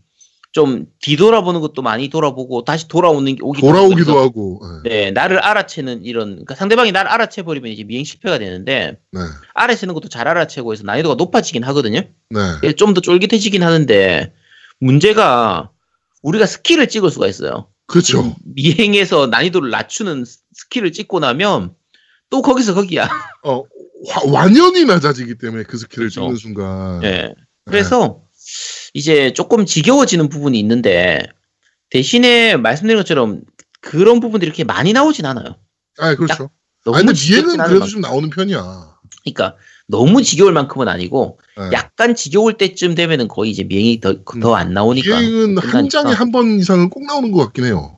좀 뒤돌아보는 것도 많이 돌아보고 다시 돌아오는 게 오기도 돌아오기도 하고. 예. 네, 나를 알아채는 이런 그러니까 상대방이 나를 알아채 버리면 이제 미행 실패가 되는데 네. 알아채는 것도 잘 알아채고 해서 난이도가 높아지긴 하거든요. 네. 좀 더 쫄깃해지긴 하는데 문제가 우리가 스킬을 찍을 수가 있어요. 그렇죠. 미행에서 난이도를 낮추는 스- 스킬을 찍고 나면 또 거기서 거기야. 어, 화- 완연히 낮아지기 때문에 그 스킬을 그렇죠. 찍는 순간. 예. 그래서 이제 조금 지겨워지는 부분이 있는데 대신에 말씀드린 것처럼 그런 부분들이 이렇게 많이 나오진 않아요. 아, 그렇죠. 아니, 근데 미행은 그래도. 좀 나오는 편이야. 그러니까 너무 지겨울 만큼은 아니고 네. 약간 지겨울 때쯤 되면은 거의 이제 미행이 더 더안 나오니까. 미행은 한. 장에 한 번 이상은 꼭 나오는 것 같긴 해요.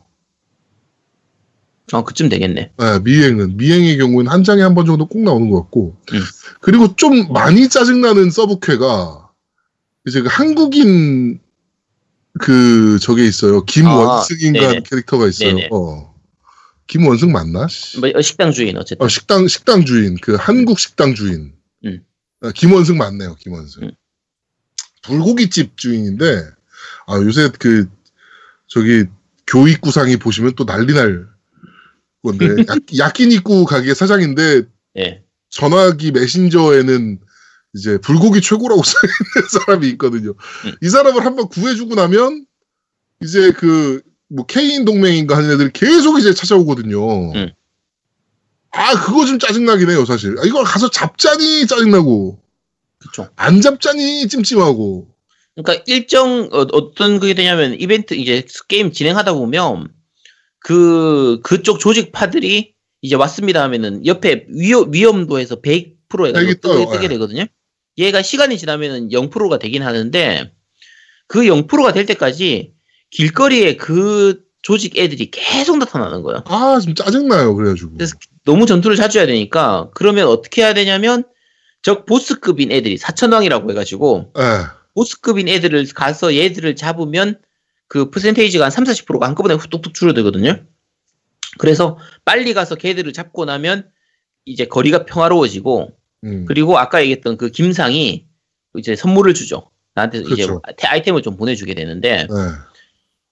어, 그쯤 되겠네. 네, 미행은. 미행의 경우는 한 장에 한 번 정도 꼭 나오는 것 같고. 음. 그리고 좀 많이 짜증나는 서브퀘가 이제 그 한국인 그 저게 있어요. 김원승인가 네네. 캐릭터가 있어요. 어. 김원승 맞나? 씨. 뭐, 어, 식당 주인 어쨌든. 어, 식당 식당 주인 그 한국 식당 주인 음. 어, 김원승 맞네요 김원승 음. 불고기집 주인인데 아 요새 그 저기 교육구상이 보시면 또 난리 날 건데 야, 야끼니쿠 가게 사장인데 예. 전화기 메신저에는 이제 불고기 최고라고 *laughs* 써 있는 사람이 있거든요. 음. 이 사람을 한번 구해주고 나면 이제 그 뭐 케인 동맹인가 하는 애들이 계속 이제 찾아오거든요. 음. 아 그거 좀 짜증나긴 해요 사실. 아, 이걸 가서 잡자니 짜증나고 그쵸. 안 잡자니 찜찜하고. 그러니까 일정 어, 어떤 그게 되냐면 이벤트 이제 게임 진행하다 보면 그 그쪽 조직파들이 이제 왔습니다 하면은 옆에 위험 위험도에서 100% 백이 해가지고 떠요. 뜨게, 뜨게 예. 되거든요. 얘가 시간이 지나면은 0%가 되긴 하는데 그 0%가 될 때까지 길거리에 그 조직 애들이 계속 나타나는 거예요. 아좀 짜증나요 그래가지고. 그래서 너무 전투를 자주 해야 되니까 그러면 어떻게 해야 되냐면 적 보스급인 애들이 사천왕이라고 해가지고 예. 보스급인 애들을 가서 얘들을 잡으면 그 퍼센테이지가 한 3, 40%가 한꺼번에 뚝뚝 줄어들거든요. 그래서 빨리 가서 걔들을 잡고 나면 이제 거리가 평화로워지고 음. 그리고 아까 얘기했던 그 김상이 이제 선물을 주죠. 나한테 이제 그렇죠. 아이템을 좀 보내주게 되는데 예.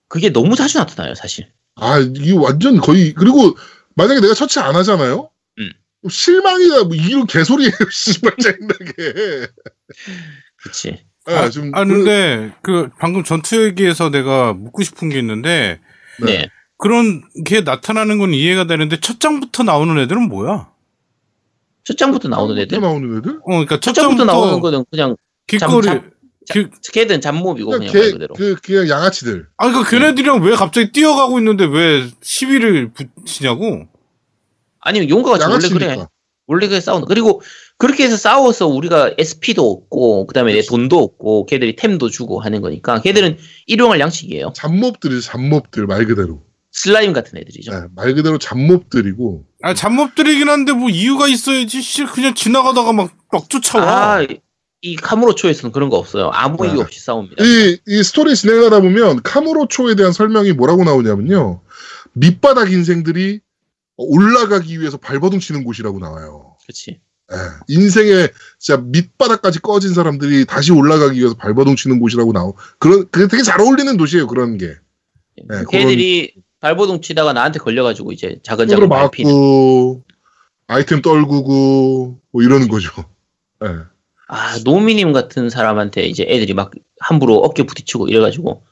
그게 너무 자주 나타나요, 사실. 아, 이게 완전 거의, 그리고 만약에 내가 처치 안 하잖아요? 음. 실망이다, 뭐, 이런 개소리예요, *laughs* 씨발, 짜증나게. 그치. 아, 좀. 아 근데 그 방금 전투 얘기에서 내가 묻고 싶은 게 있는데 네. 네. 그런 게 나타나는 건 이해가 되는데 첫 장부터 나오는 애들은 뭐야? 첫 장부터 나오는 그 애들? 나오는 애들? 어, 그러니까 첫첫 장부터 장부터 나오는 거는 그냥 길거리 잠- 그, 걔들은 잡몹이고 그냥 말 그대로. 그, 그냥 양아치들. 아 그러니까 걔네들이랑 왜 갑자기 뛰어가고 있는데 왜 시비를 붙이냐고? 아니면 용가가 원래 그래. 원래 그래 싸우는. 그리고 그렇게 해서 싸워서 우리가 SP도 얻고 그 다음에 내 돈도 얻고 걔들이 템도 주고 하는 거니까 걔들은 일용할 양식이에요. 잡몹들이죠, 잡몹들, 말 그대로. 슬라임 같은 애들이죠. 네, 말 그대로 잡몹들이고. 아 잡몹들이긴 한데 뭐 이유가 있어야지 씨 그냥 지나가다가 막, 막 쫓아와. 아, 이 카무로초에서는 그런 거 없어요. 아무 네. 이유 없이 싸웁니다. 이, 이 스토리 진행하다 보면 카무로초에 대한 설명이 뭐라고 나오냐면요. 밑바닥 인생들이 올라가기 위해서 발버둥 치는 곳이라고 나와요. 그렇지. 예, 인생의 진짜 밑바닥까지 꺼진 사람들이 다시 올라가기 위해서 발버둥 치는 곳이라고 나오. 그런 그게 되게 잘 어울리는 도시예요. 그런 게. 네, 걔들이 발버둥 치다가 나한테 걸려가지고 이제 작은 작은. 맞고 아이템 떨구고 뭐 이러는 거죠. 예. 아 노미님 같은 사람한테 이제 애들이 막 함부로 어깨 부딪히고 이래가지고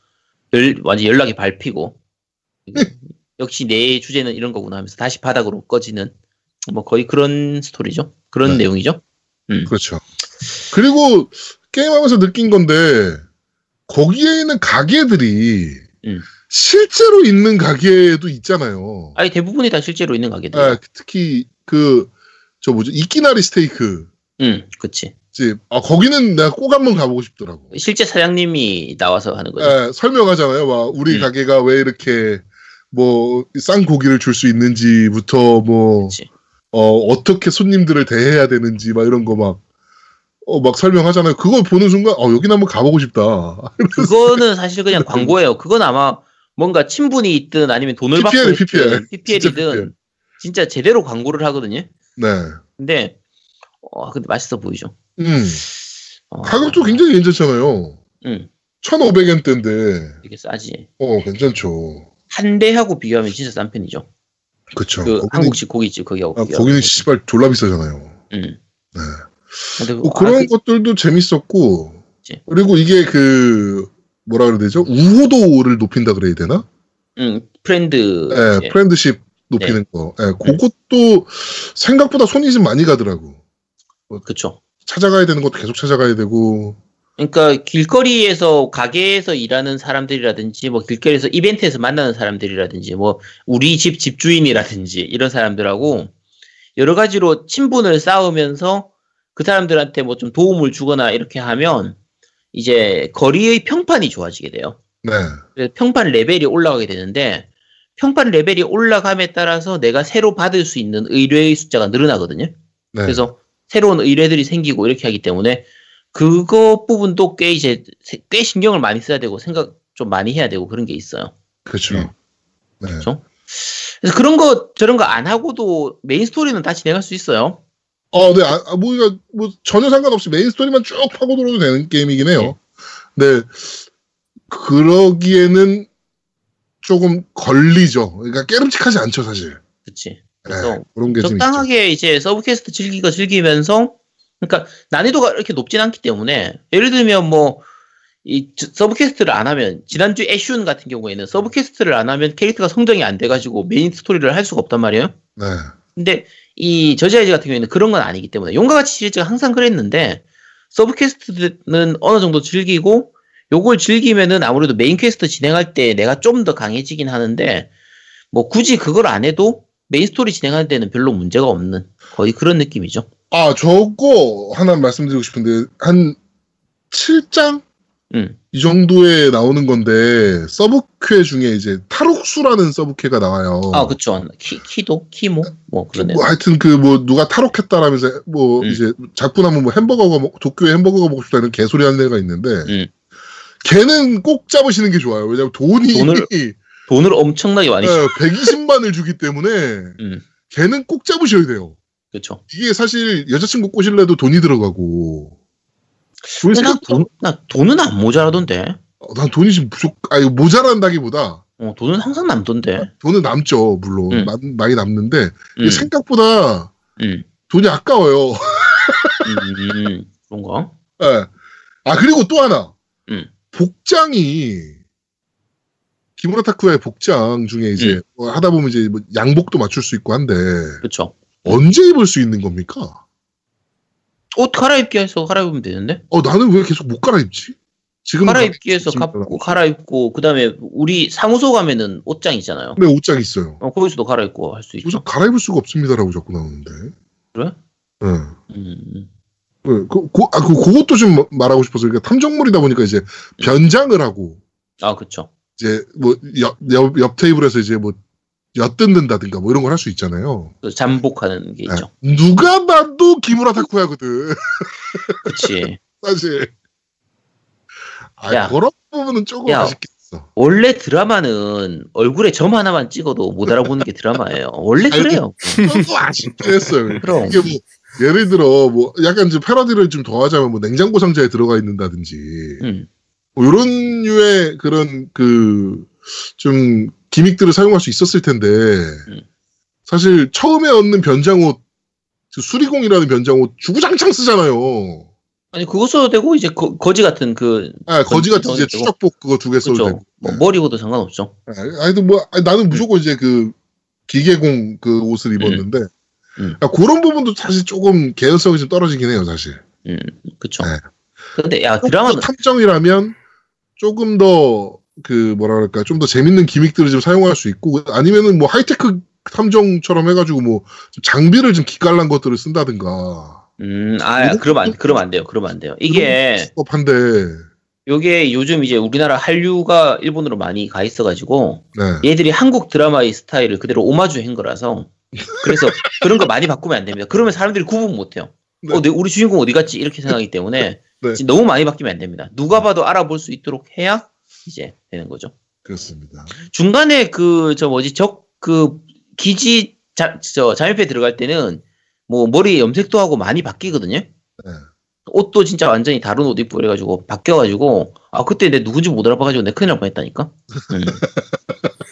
열, 완전 연락이 밟히고 *laughs* 역시 내 주제는 이런 거구나 하면서 다시 바닥으로 꺼지는 뭐 거의 그런 스토리죠. 그런 네. 내용이죠. 그렇죠. 그리고 게임하면서 느낀 건데 거기에 있는 가게들이 음. 실제로 있는 가게도 있잖아요. 아니 대부분이 다 실제로 있는 가게들. 아, 특히 그 저 뭐죠 이끼나리 스테이크 응, 그치. 집. 아 거기는 내가 꼭 한번 가보고 싶더라고. 실제 사장님이 나와서 하는 거죠. 예, 설명하잖아요. 막 우리 음. 가게가 왜 이렇게 뭐 싼 고기를 줄 수 있는지부터 뭐 그치. 어, 어떻게 손님들을 대해야 되는지 막 이런 거 막 어, 막 설명하잖아요. 그걸 보는 순간 어, 여긴 한번 가보고 싶다. *laughs* 그거는 사실 그냥 광고예요. 그건 아마 뭔가 친분이 있든 아니면 돈을 받고 PPL, 있든 PPL. PPL이든 진짜 PPL. 진짜 제대로 광고를 하거든요. 네. 근데 어 근데 맛있어 보이죠. 음. 어, 가격도 굉장히 괜찮잖아요. 응, 1,500엔대인데 되게 싸지. 어, 괜찮죠. 한 대하고 비교하면 진짜 싼 편이죠. 그쵸. 그 거기는, 한국식 고깃집 거기하고 아. 거기는 씨발 졸라 비싸잖아요. 응. 네. 근데 뭐 아, 그런 그- 것들도 재밌었고 그치. 그리고 이게 그 뭐라 그래야 되죠? 우호도를 높인다 그래야 되나? 응, friend. 예, 이제 friendship 높이는 거. 예, 그것도 생각보다 손이 좀 많이 가더라고. 그쵸. 찾아가야 되는 것도 계속 찾아가야 되고. 그러니까 길거리에서 가게에서 일하는 사람들이라든지 뭐 길거리에서 이벤트에서 만나는 사람들이라든지 뭐 우리 집 집주인이라든지 이런 사람들하고 여러 가지로 친분을 쌓으면서 그 사람들한테 뭐 좀 도움을 주거나 이렇게 하면 이제 거리의 평판이 좋아지게 돼요. 네. 평판 레벨이 올라가게 되는데 평판 레벨이 올라감에 따라서 내가 새로 받을 수 있는 의뢰의 숫자가 늘어나거든요. 네. 그래서 새로운 의뢰들이 생기고 이렇게 하기 때문에 그거 부분도 꽤 이제 세- 꽤 신경을 많이 써야 되고 생각 좀 많이 해야 되고 그런 게 있어요. 그렇죠. 음. 네. 그렇죠? 그래서 그런 거 저런 거 안 하고도 메인 스토리는 다 진행할 수 있어요. 어, 네. 아, 아, 뭐, 뭐 전혀 상관없이 메인 스토리만 쭉 파고 들어도 되는 게임이긴 해요. 네. 그러기에는 조금 걸리죠. 그러니까 께름직하지 않죠, 사실. 그렇지. 네, 그래서 있죠. 적당하게 이제 sub quest 즐기고 즐기면서 그러니까 난이도가 이렇게 높진 않기 때문에 예를 들면 뭐 이 sub quest를 안 하면 지난주 어쌔신 같은 경우에는 sub quest를 안 하면 캐릭터가 성장이 안 돼가지고 메인 스토리를 할 수가 없단 말이에요. 네. 근데 이 저지아이즈 같은 경우에는 그런 건 아니기 때문에 용과 같이 시리즈가 항상 그랬는데 sub quest는 어느 정도 즐기고 요걸 즐기면은 아무래도 main quest 진행할 때 내가 좀 더 강해지긴 하는데 뭐 굳이 그걸 안 해도 메인 스토리 진행할 때는 별로 문제가 없는 거의 그런 느낌이죠. 아, 저거 하나 말씀드리고 싶은데, 한 7장? 음. 이 정도에 나오는 건데, sub que 중에 이제 탈옥수라는 sub que가 나와요. 아 그쵸. 키 키도 키모 뭐 그러네. 뭐 하여튼 그 뭐 누가 탈옥했다라면서 뭐 음. 이제 자꾸 나면 뭐 햄버거가 먹, 도쿄에 햄버거가 먹고 싶다는 개소리 하는 애가 있는데 음. 걔는 꼭 잡으시는 게 좋아요. 왜냐면 돈이 돈을- *laughs* 돈을 엄청나게 많이 줘. 예, 120만을 주기 때문에 음. 걔는 꼭 잡으셔야 돼요. 그쵸. 이게 사실 여자친구 꼬실래도 돈이 들어가고. 난, 생각, 돈, 나 돈은 안 모자라던데. 어, 난 돈이 지금 부족, 아니 모자란다기보다 어, 돈은 항상 남던데. 돈은 남죠 물론 음. 마- 많이 남는데 음. 생각보다 음. 돈이 아까워요. 음, 그런가? 예. 아 그리고 또 하나 음. 복장이 기무라 타쿠의 복장 중에 이제 음. 뭐 하다 보면 이제 뭐 양복도 맞출 수 있고 한데 그쵸. 언제 입을 수 있는 겁니까? 옷 갈아입기 해서 갈아입으면 되는데? 어 나는 왜 계속 못 갈아입지? 지금 갈아입기 해서 갈아입고, 그 다음에 우리 사무소 가면은 옷장 있잖아요. 네 옷장 있어요. 어, 거기서도 갈아입고 할수 무슨 있죠. 갈아입을 수가 없습니다라고 자꾸 나오는데. 그래? 네. 음, 네, 그, 그, 아, 그, 그것도 좀 마- 말하고 싶어서, 그러니까 탐정물이다 보니까 이제 변장을 하고, 아, 그쵸. 이제 뭐, 옆, 옆, 옆 테이블에서 이제 뭐, 엿듣는다든가 뭐 이런 걸 할 수 있잖아요. 그 잠복하는 게 있죠. 네. 누가 봐도 기무라 타쿠야거든. 그치. *laughs* 사실. 아, 야. 그런 부분은 조금 야. 아쉽겠어. 원래 드라마는 얼굴에 점 하나만 찍어도 못 알아보는 게 드라마예요. 원래 그래요. 조금 아쉽긴 했어요. *laughs* 그럼. 이게 뭐, 예를 들어, 뭐, 약간 좀 패러디를 좀 더하자면, 뭐, 냉장고 상자에 들어가 있는다든지, 음, 뭐, 이런 류의 그런, 그, 좀, 기믹들을 사용할 수 있었을 텐데, 사실, 처음에 얻는 변장옷, 그 수리공이라는 변장옷, 주구장창 쓰잖아요. 아니, 그거 써도 되고, 이제 거, 거지 같은 그, 아, 거지 같은 이제 되고. 추적복 그거 두 개 써도 그죠. 되고. 뭐, 머리고도 상관없죠. 아, 아니, 뭐, 아니, 나는 무조건 이제 그, 기계공 그 옷을 입었는데, 음. 그러니까 그런 부분도 사실 조금 개연성이 좀 떨어지긴 해요, 사실. 음, 그쵸. 네. 근데 야 드라마는 더 탐정이라면 조금 더 그 뭐라 그럴까 좀 더 재밌는 기믹들을 좀 사용할 수 있고 아니면은 뭐 하이테크 탐정처럼 해가지고 뭐좀 장비를 좀 기깔난 것들을 쓴다든가 음, 아, 이런 그러면 안, 그러면 안 돼요. 그러면 안 돼요. 이게, 한데 요게 요즘 이제 우리나라 한류가 일본으로 많이 가 있어가지고, 네. 얘들이 한국 드라마의 스타일을 그대로 오마주 한 거라서, 그래서 *laughs* 그런 거 많이 바꾸면 안 됩니다. 그러면 사람들이 구분 못 해요. 네. 어, 내, 우리 주인공 어디 갔지? 이렇게 생각하기 때문에, 네. 지금 너무 많이 바뀌면 안 됩니다. 누가 봐도 알아볼 수 있도록 해야 이제 되는 거죠. 그렇습니다. 중간에 그, 저 뭐지, 적, 그, 기지, 자, 저, 잠입해 들어갈 때는, 뭐, 머리 염색도 하고 많이 바뀌거든요? 네. 옷도 진짜 완전히 다른 옷 입고 그래가지고, 바뀌어가지고, 아, 그때 내 누군지 못 알아봐가지고 내 큰일 날 뻔했다니까? 음. *laughs*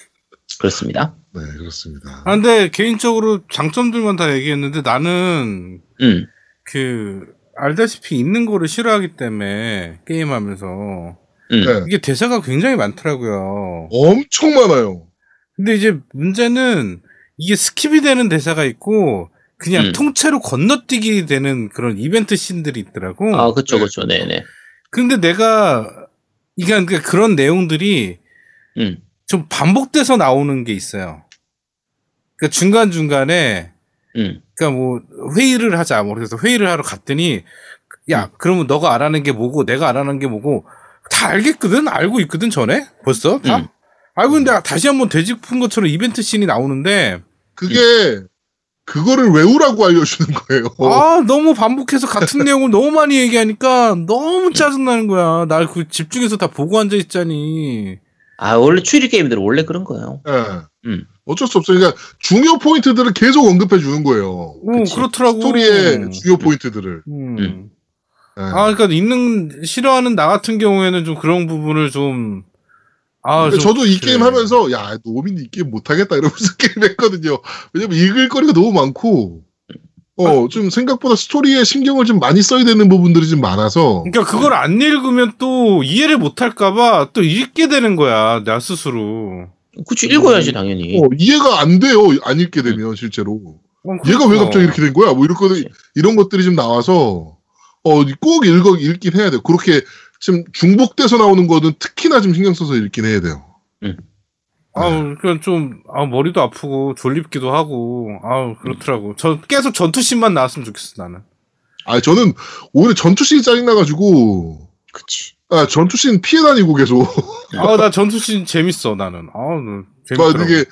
그렇습니다. 네, 그렇습니다. 아, 근데 개인적으로 장점들만 다 얘기했는데 나는 음, 그 알다시피 있는 거를 싫어하기 때문에 게임하면서 음. 네. 이게 대사가 굉장히 많더라고요. 엄청 많아요. 근데 이제 문제는 이게 skip이 되는 대사가 있고 그냥 음. 통째로 건너뛰기 되는 그런 이벤트 씬들이 있더라고. 아, 그쵸, 그쵸, 네네. 근데 내가 그러니까 그런 내용들이 음, 좀 반복돼서 나오는 게 있어요. 그러니까 중간 중간에 음, 그러니까 뭐 회의를 하자 뭐 그래서 회의를 하러 갔더니 야 그러면 너가 알아낸 게 뭐고 내가 알아낸 게 뭐고 다 알겠거든 알고 있거든 전에 벌써 다 음. 알고 있는데 다시 한번 되짚은 것처럼 이벤트 씬이 나오는데 그게 그거를 외우라고 알려주는 거예요. 아 너무 반복해서 같은 *laughs* 내용을 너무 많이 얘기하니까 너무 짜증나는 거야 날그 집중해서 다 보고 앉아 있자니 아, 원래 추리 게임들은 원래 그런 거예요. 예. 음. 어쩔 수 없어요. 그러니까 중요 포인트들을 계속 언급해 주는 거예요. 오 그치. 그렇더라고 스토리의 중요 포인트들을. 음. 음. 예. 아 그러니까 있는 싫어하는 나 같은 경우에는 좀 그런 부분을 좀 아, 좀 저도 이 그래. 게임 하면서 야 노민이 이 게임 못하겠다 이러면서 *laughs* 게임 했거든요. 왜냐면 읽을 거리가 너무 많고 어 좀 생각보다 스토리에 신경을 좀 많이 써야 되는 부분들이 좀 많아서 그러니까 그걸 안 읽으면 또 이해를 못 할까봐 또 읽게 되는 거야 나 스스로. 그치, 읽어야지, 당연히. 어, 이해가 안 돼요. 안 읽게 되면 실제로 어, 얘가 왜. 갑자기 이렇게 된 거야? 뭐 이런 거. 이런 것들이 좀 나와서 어 꼭 읽어 읽긴 해야 돼요. 그렇게 지금 중복돼서 나오는 거는 특히나 좀 신경 써서 읽긴 해야 돼요. 아우 그냥 좀 아, 머리도 아프고 졸립기도 하고 아우 그렇더라고. 저 계속 전투씬만 나왔으면 좋겠어 나는. 아 저는 오히려 전투씬이 짜증나가지고 그치. 아 전투씬 피해 다니고 계속. *laughs* 아 나 전투씬 재밌어 나는. 아우 나 그러니까 재밌더라고. 이게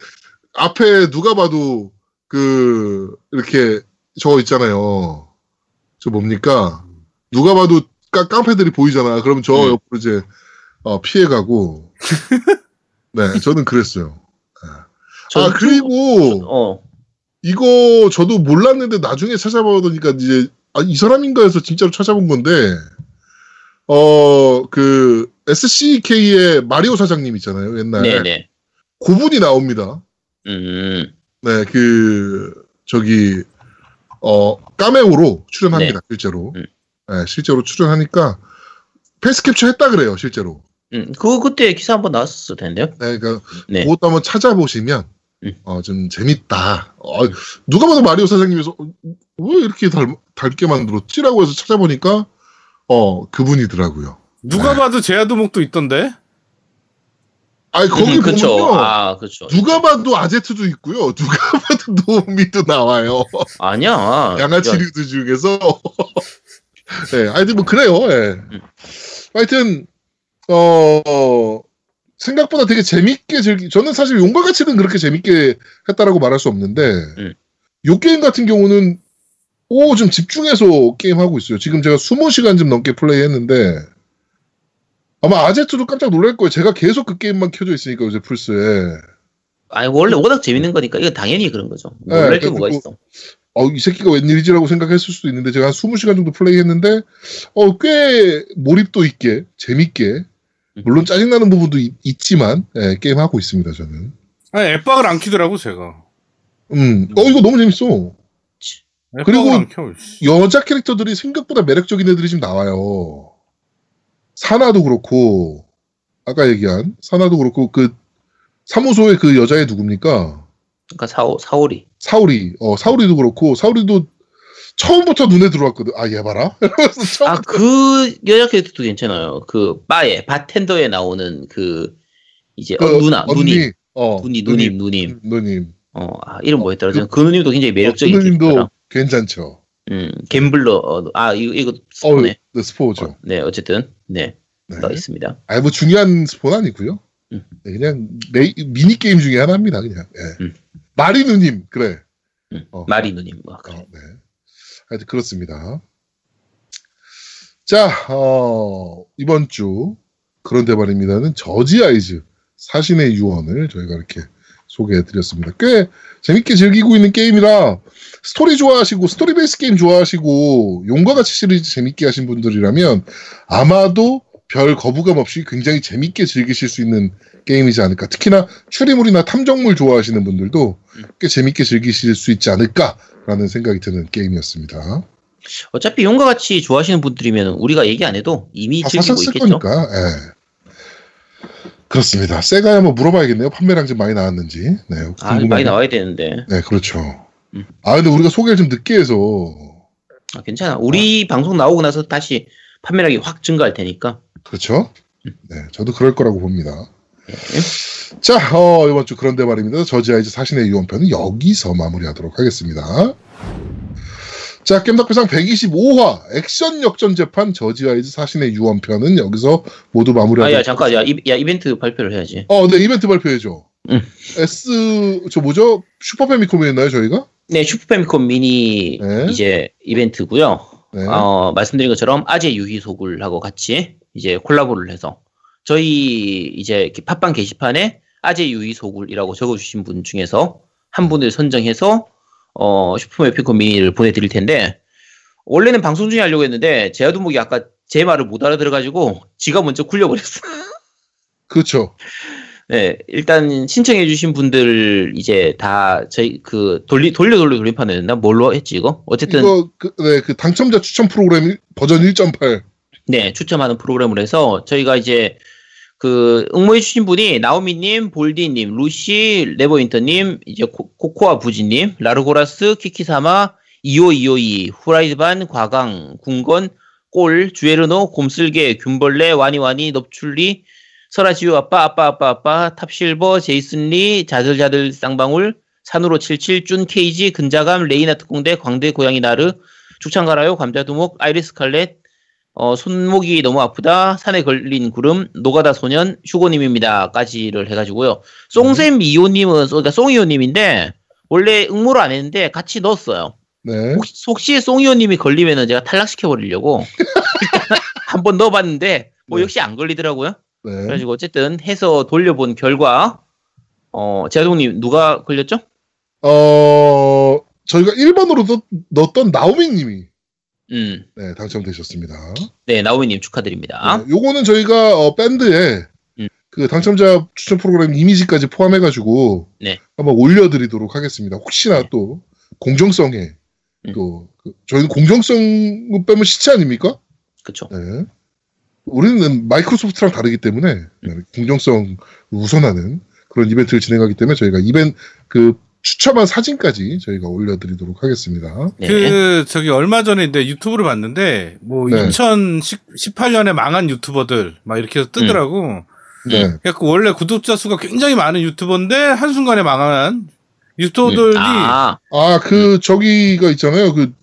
앞에 누가 봐도 그 이렇게 저거 있잖아요. 저 뭡니까? 누가 봐도 깡, 깡패들이 보이잖아. 그러면 저 음. 옆으로 이제 어, 피해가고. *laughs* 네, 저는 그랬어요. 아전 그리고 어, 이거 저도 몰랐는데 나중에 찾아보니까 이제 아, 이 사람인가 해서 진짜로 찾아본 건데 어 그 SCK의 마리오 사장님 있잖아요 옛날 네네. 고분이 나옵니다. 음, 네, 그 저기 어 까메오로 출연합니다 네. 실제로. 음. 네, 실제로 출연하니까 패스 캡처 했다 그래요 실제로. 음, 그, 그때 기사 한번 나왔을 텐데요. 네, 그러니까 네. 그것도 한번 찾아보시면 음. 어 좀 재밌다. 어, 누가 봐도 마리오 사장님에서 어, 왜 이렇게 닮, 닮게 만들었지라고 해서 찾아보니까 어 그분이더라고요. 누가 네. 봐도 제아도목도 있던데. 아니 거기 음, 그쵸. 보면요. 아, 그쵸. 누가 봐도 아제트도 있고요. 누가 *laughs* 봐도 노미도 나와요. 아니야. 양아치 야, 류드 중에서. *laughs* 네, 하여튼 뭐 그래요. 예. 음. 하여튼 어 생각보다 되게 재밌게 즐기. 저는 사실 용과 같이는 그렇게 재밌게 했다라고 말할 수 없는데 음. 요 게임 같은 경우는 오좀 집중해서 게임 하고 있어요. 지금 제가 20시간 좀 넘게 플레이했는데 아마 아제트도 깜짝 놀랄 거예요. 제가 계속 그 게임만 켜져 있으니까 요새 플스에. 아니, 원래 워낙 재밌는 거니까, 이거 당연히 그런 거죠. 네, 놀랄 게 그래서 뭐가 뭐- 있어. 어, 이 새끼가 웬일이지라고 생각했을 수도 있는데 제가 한 20시간 정도 플레이했는데 어, 꽤 몰입도 있게 재밌게 물론 짜증나는 부분도 있, 지만 예, 게임하고 있습니다 저는. 아니 앱박을 안 키더라고 제가. 음, 어 이거 너무 재밌어. 앱박을 그리고. 여자 캐릭터들이 생각보다 매력적인 애들이 지금 나와요. 사나도 그렇고 아까 얘기한 사나도 그렇고 그 사무소의 그 여자애 누굽니까? 그러니까 사오 사오리. 사우리, 어, 사우리도 그렇고, 사우리도 처음부터 눈에 들어왔거든. 아, 얘 봐라. *laughs* 이러면서 아 그 여자 캐릭터도 괜찮아요. 그 바에 바텐더에 나오는 그 이제 어, 누나 언니, 누님 어, 누님 누님 누님. 누님. 어 아, 이름 뭐였더라? 저는 그 누님도 굉장히 매력적인 어, 그 누님도. 괜찮죠. 음 갬블러 어, 아 이거 이거 어, 스포네. 네, 스포죠. 어, 네 어쨌든 네 네. 나와 있습니다. 아, 뭐 중요한 스포는 아니고요. 음. 네, 그냥 메, 미니 게임 중에 하나입니다. 그냥. 예. 음. 마리 누님, 그래. 음, 어. 마리 누님 뭐 그래. 어, 네. 하여튼 그렇습니다. 자, 어, 이번 주 그런데 말입니다는 저지 아이즈 사신의 유언을 저희가 이렇게 소개해 드렸습니다. 꽤 재밌게 즐기고 있는 게임이라 스토리 좋아하시고 스토리 베이스 게임 좋아하시고 용과 같이 시리즈 재밌게 하신 분들이라면 아마도 별 거부감 없이 굉장히 재밌게 즐기실 수 있는 게임이지 않을까. 특히나 추리물이나 탐정물 좋아하시는 분들도 꽤 재밌게 즐기실 수 있지 않을까라는 생각이 드는 게임이었습니다. 어차피 용과 같이 좋아하시는 분들이면 우리가 얘기 안 해도 이미 다 즐기고 있겠죠. 거니까. 예. 그렇습니다. 세가에 한번 물어봐야겠네요. 판매량 좀 많이 나왔는지. 네, 아. 많이 나와야 되는데 네, 그렇죠. 음. 아, 근데 우리가 소개를 좀 늦게 해서 아, 괜찮아. 우리 방송 나오고 나서 다시 판매량이 확 증가할 테니까. 그렇죠. 음. 네, 저도 그럴 거라고 봅니다. 네. 자, 어, 이번 주 그런데 말입니다. 저지 아이즈 사신의 유언편은 여기서 마무리하도록 하겠습니다. 자, 겜덕비상 125화 액션 역전 재판 저지 아이즈 사신의 유언편은 여기서 모두 마무리하도록 아야 잠깐 야, 이, 야 이벤트 발표를 해야지. 어, 네, 이벤트 발표해줘. 응. S, 저 뭐죠? 슈퍼 패미콤이었나요, 저희가? 네 슈퍼패미콤 미니 네. 이제 이벤트고요. 네. 어, 말씀드린 것처럼 아재 유희소굴하고 같이 이제 콜라보를 해서 저희 이제 팟빵 게시판에 아재 유희소굴이라고 적어주신 분 중에서 한 분을 선정해서 어, 슈퍼메피콤 미니를 보내드릴 텐데 원래는 방송 중에 하려고 했는데 제아두목이 아까 제 말을 못 알아들어가지고 지가 먼저 굴려버렸어. 그렇죠. 네, 일단 신청해주신 분들 이제 다 저희 그 돌리 돌려 돌려 돌림판을 했나 뭘로 했지 이거? 어쨌든 이거, 그, 네, 그 당첨자 추천 프로그램 일- 버전 1.8. 네, 추첨하는 프로그램을 해서 저희가 이제 그 응모해주신 분이 나오미님, 볼디님, 루시, 레버인터님, 이제 코, 코코아 부지님, 라르고라스, 키키사마, 이오이오이, 후라이드반, 과강, 궁건, 꼴, 주에르노, 곰슬개, 균벌레, 와니와니, 넙출리, 설아지우 아빠, 아빠, 아빠, 아빠, 탑실버, 제이슨리, 자들자들 쌍방울, 산으로 77, 쭌 케이지, 근자감, 레이나 특공대, 광대 고양이 나르, 죽창가라요, 감자두목, 아이리스 칼렛, 어, 손목이 너무 아프다, 산에 걸린 구름, 노가다 소년, 휴고님입니다. 까지를 해가지고요. 송샘 이호님은, 그러니까 송이호님인데, 원래 응모를 안 했는데 같이 넣었어요. 네. 혹시, 혹시 송이호님이 걸리면은 제가 탈락시켜버리려고 *laughs* 한 번 넣어봤는데, 뭐 네. 역시 안 걸리더라고요. 네. 그래가지고 어쨌든 해서 돌려본 결과, 어, 제아동님 누가 걸렸죠? 어, 저희가 1번으로 넣, 넣었던 나오미 님이 음, 네, 당첨되셨습니다. 네, 나오미님 축하드립니다. 네, 요거는 저희가 어, 밴드에 음. 그 당첨자 추천 프로그램 이미지까지 포함해가지고 네. 한번 올려드리도록 하겠습니다. 혹시나 네. 또 공정성에 음. 또 그, 저희는 공정성 빼면 시체 아닙니까? 그쵸. 네. 우리는 마이크로소프트랑 다르기 때문에 음. 네, 공정성 우선하는 그런 이벤트를 진행하기 때문에 저희가 이벤트 그 추첨한 사진까지 저희가 올려드리도록 하겠습니다. 네. 그 저기 얼마 전에 이제 유튜브를 봤는데 뭐 네. 2018년에 망한 유튜버들 막 이렇게 해서 뜨더라고. 네. 그래갖고 원래 구독자 수가 굉장히 많은 유튜버인데 한 순간에 망한 유튜버들이 아, 아, 그, 저기가 있잖아요. 그,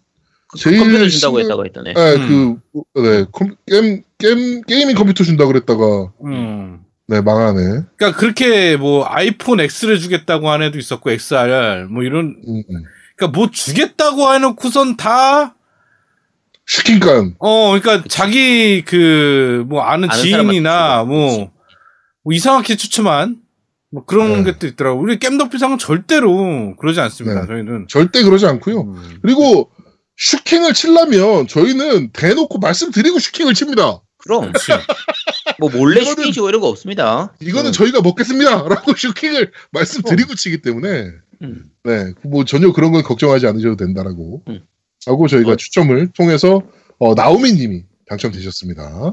그 제일 컴퓨터 준다고 심한- 했다고 했더네. 네, 음. 그, 네, 컴, 게임, 게임, 게이밍 컴퓨터 준다 그랬다가, 음. 네, 망하네. 그러니까 그렇게 뭐 아이폰 X를 주겠다고 한 애도 있었고 XR 뭐 이런 음, 음. 그러니까 뭐 주겠다고 해 놓고선 다 시킨간, 어, 그러니까 자기 그 뭐 아는 아는 지인이나 뭐. 뭐 이상하게 추첨한 뭐 그런 네. 것도 있더라고. 우리 겜덕비상은 절대로 그러지 않습니다. 네. 저희는. 절대 그러지 않고요. 음. 그리고, 슈킹을 치려면, 저희는 대놓고 말씀드리고 슈킹을 칩니다. 그럼. 뭐 몰래 이거는- 치고 이런 거 없습니다. 이거는 음. 저희가 먹겠습니다. 라고 *laughs* 슈킹을 말씀드리고 치기 때문에, 음. 네, 뭐 전혀 그런 건 걱정하지 않으셔도 된다라고 음. 하고 저희가 어. 추첨을 통해서, 어, 나오미 님이 당첨되셨습니다.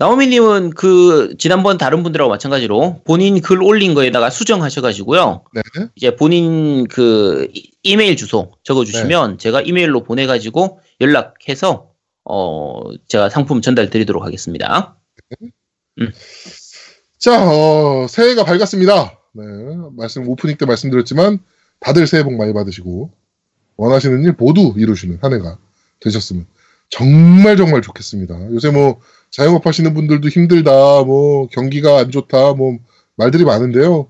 나오미님은 그 지난번 다른 분들하고 마찬가지로 본인 글 올린 거에다가 수정하셔가지고요. 네. 이제 본인 그 이- 이메일 주소 적어주시면 네. 제가 이메일로 보내가지고 연락해서 어 제가 상품 전달 드리도록 하겠습니다. 자, 어, 새해가 밝았습니다. 네, 말씀 오프닝 때 말씀드렸지만 다들 새해 복 많이 받으시고 원하시는 일 모두 이루시는 한 해가 되셨으면 정말 정말 좋겠습니다. 요새 뭐 자영업 하시는 분들도 힘들다, 뭐 경기가 안 좋다, 뭐 말들이 많은데요.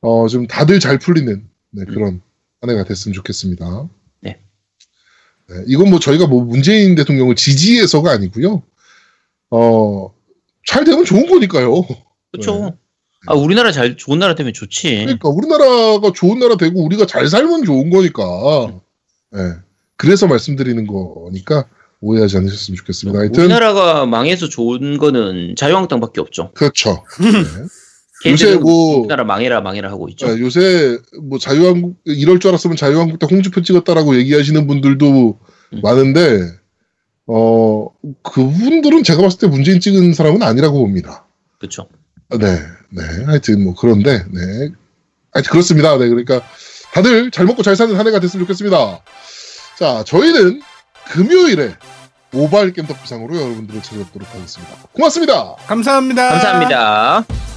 어, 좀 다들 잘 풀리는 네, 그런 한 해가 됐으면 좋겠습니다. 네. 네, 이건 뭐 저희가 뭐 문재인 대통령을 지지해서가 아니고요. 어, 잘 되면 좋은 거니까요. 그렇죠. 네. 아 우리나라 잘 좋은 나라 되면 좋지. 그러니까 우리나라가 좋은 나라 되고 우리가 잘 살면 좋은 거니까. 예. 그래서 말씀드리는 거니까 오해하지 않으셨으면 좋겠습니다. 하여튼 우리나라가 망해서 좋은 거는 자유한국당밖에 없죠. 그렇죠. *laughs* 네. 요새 뭐 우리나라 망해라 망해라 하고 있죠. 예, 요새 뭐 자유한국 이럴 줄 알았으면 자유한국당 홍지표 찍었다라고 얘기하시는 분들도 음. 많은데 어 그분들은 제가 봤을 때 문재인 찍은 사람은 아니라고 봅니다. 그렇죠. 네, 네. 하여튼 뭐 그런데 네. 하여튼 그렇습니다. 네, 그러니까 다들 잘 먹고 잘 사는 한 해가 됐으면 좋겠습니다. 자, 저희는 금요일에 모바일 게임 덕비상으로 여러분들을 찾아뵙도록 하겠습니다. 고맙습니다. 감사합니다. 감사합니다.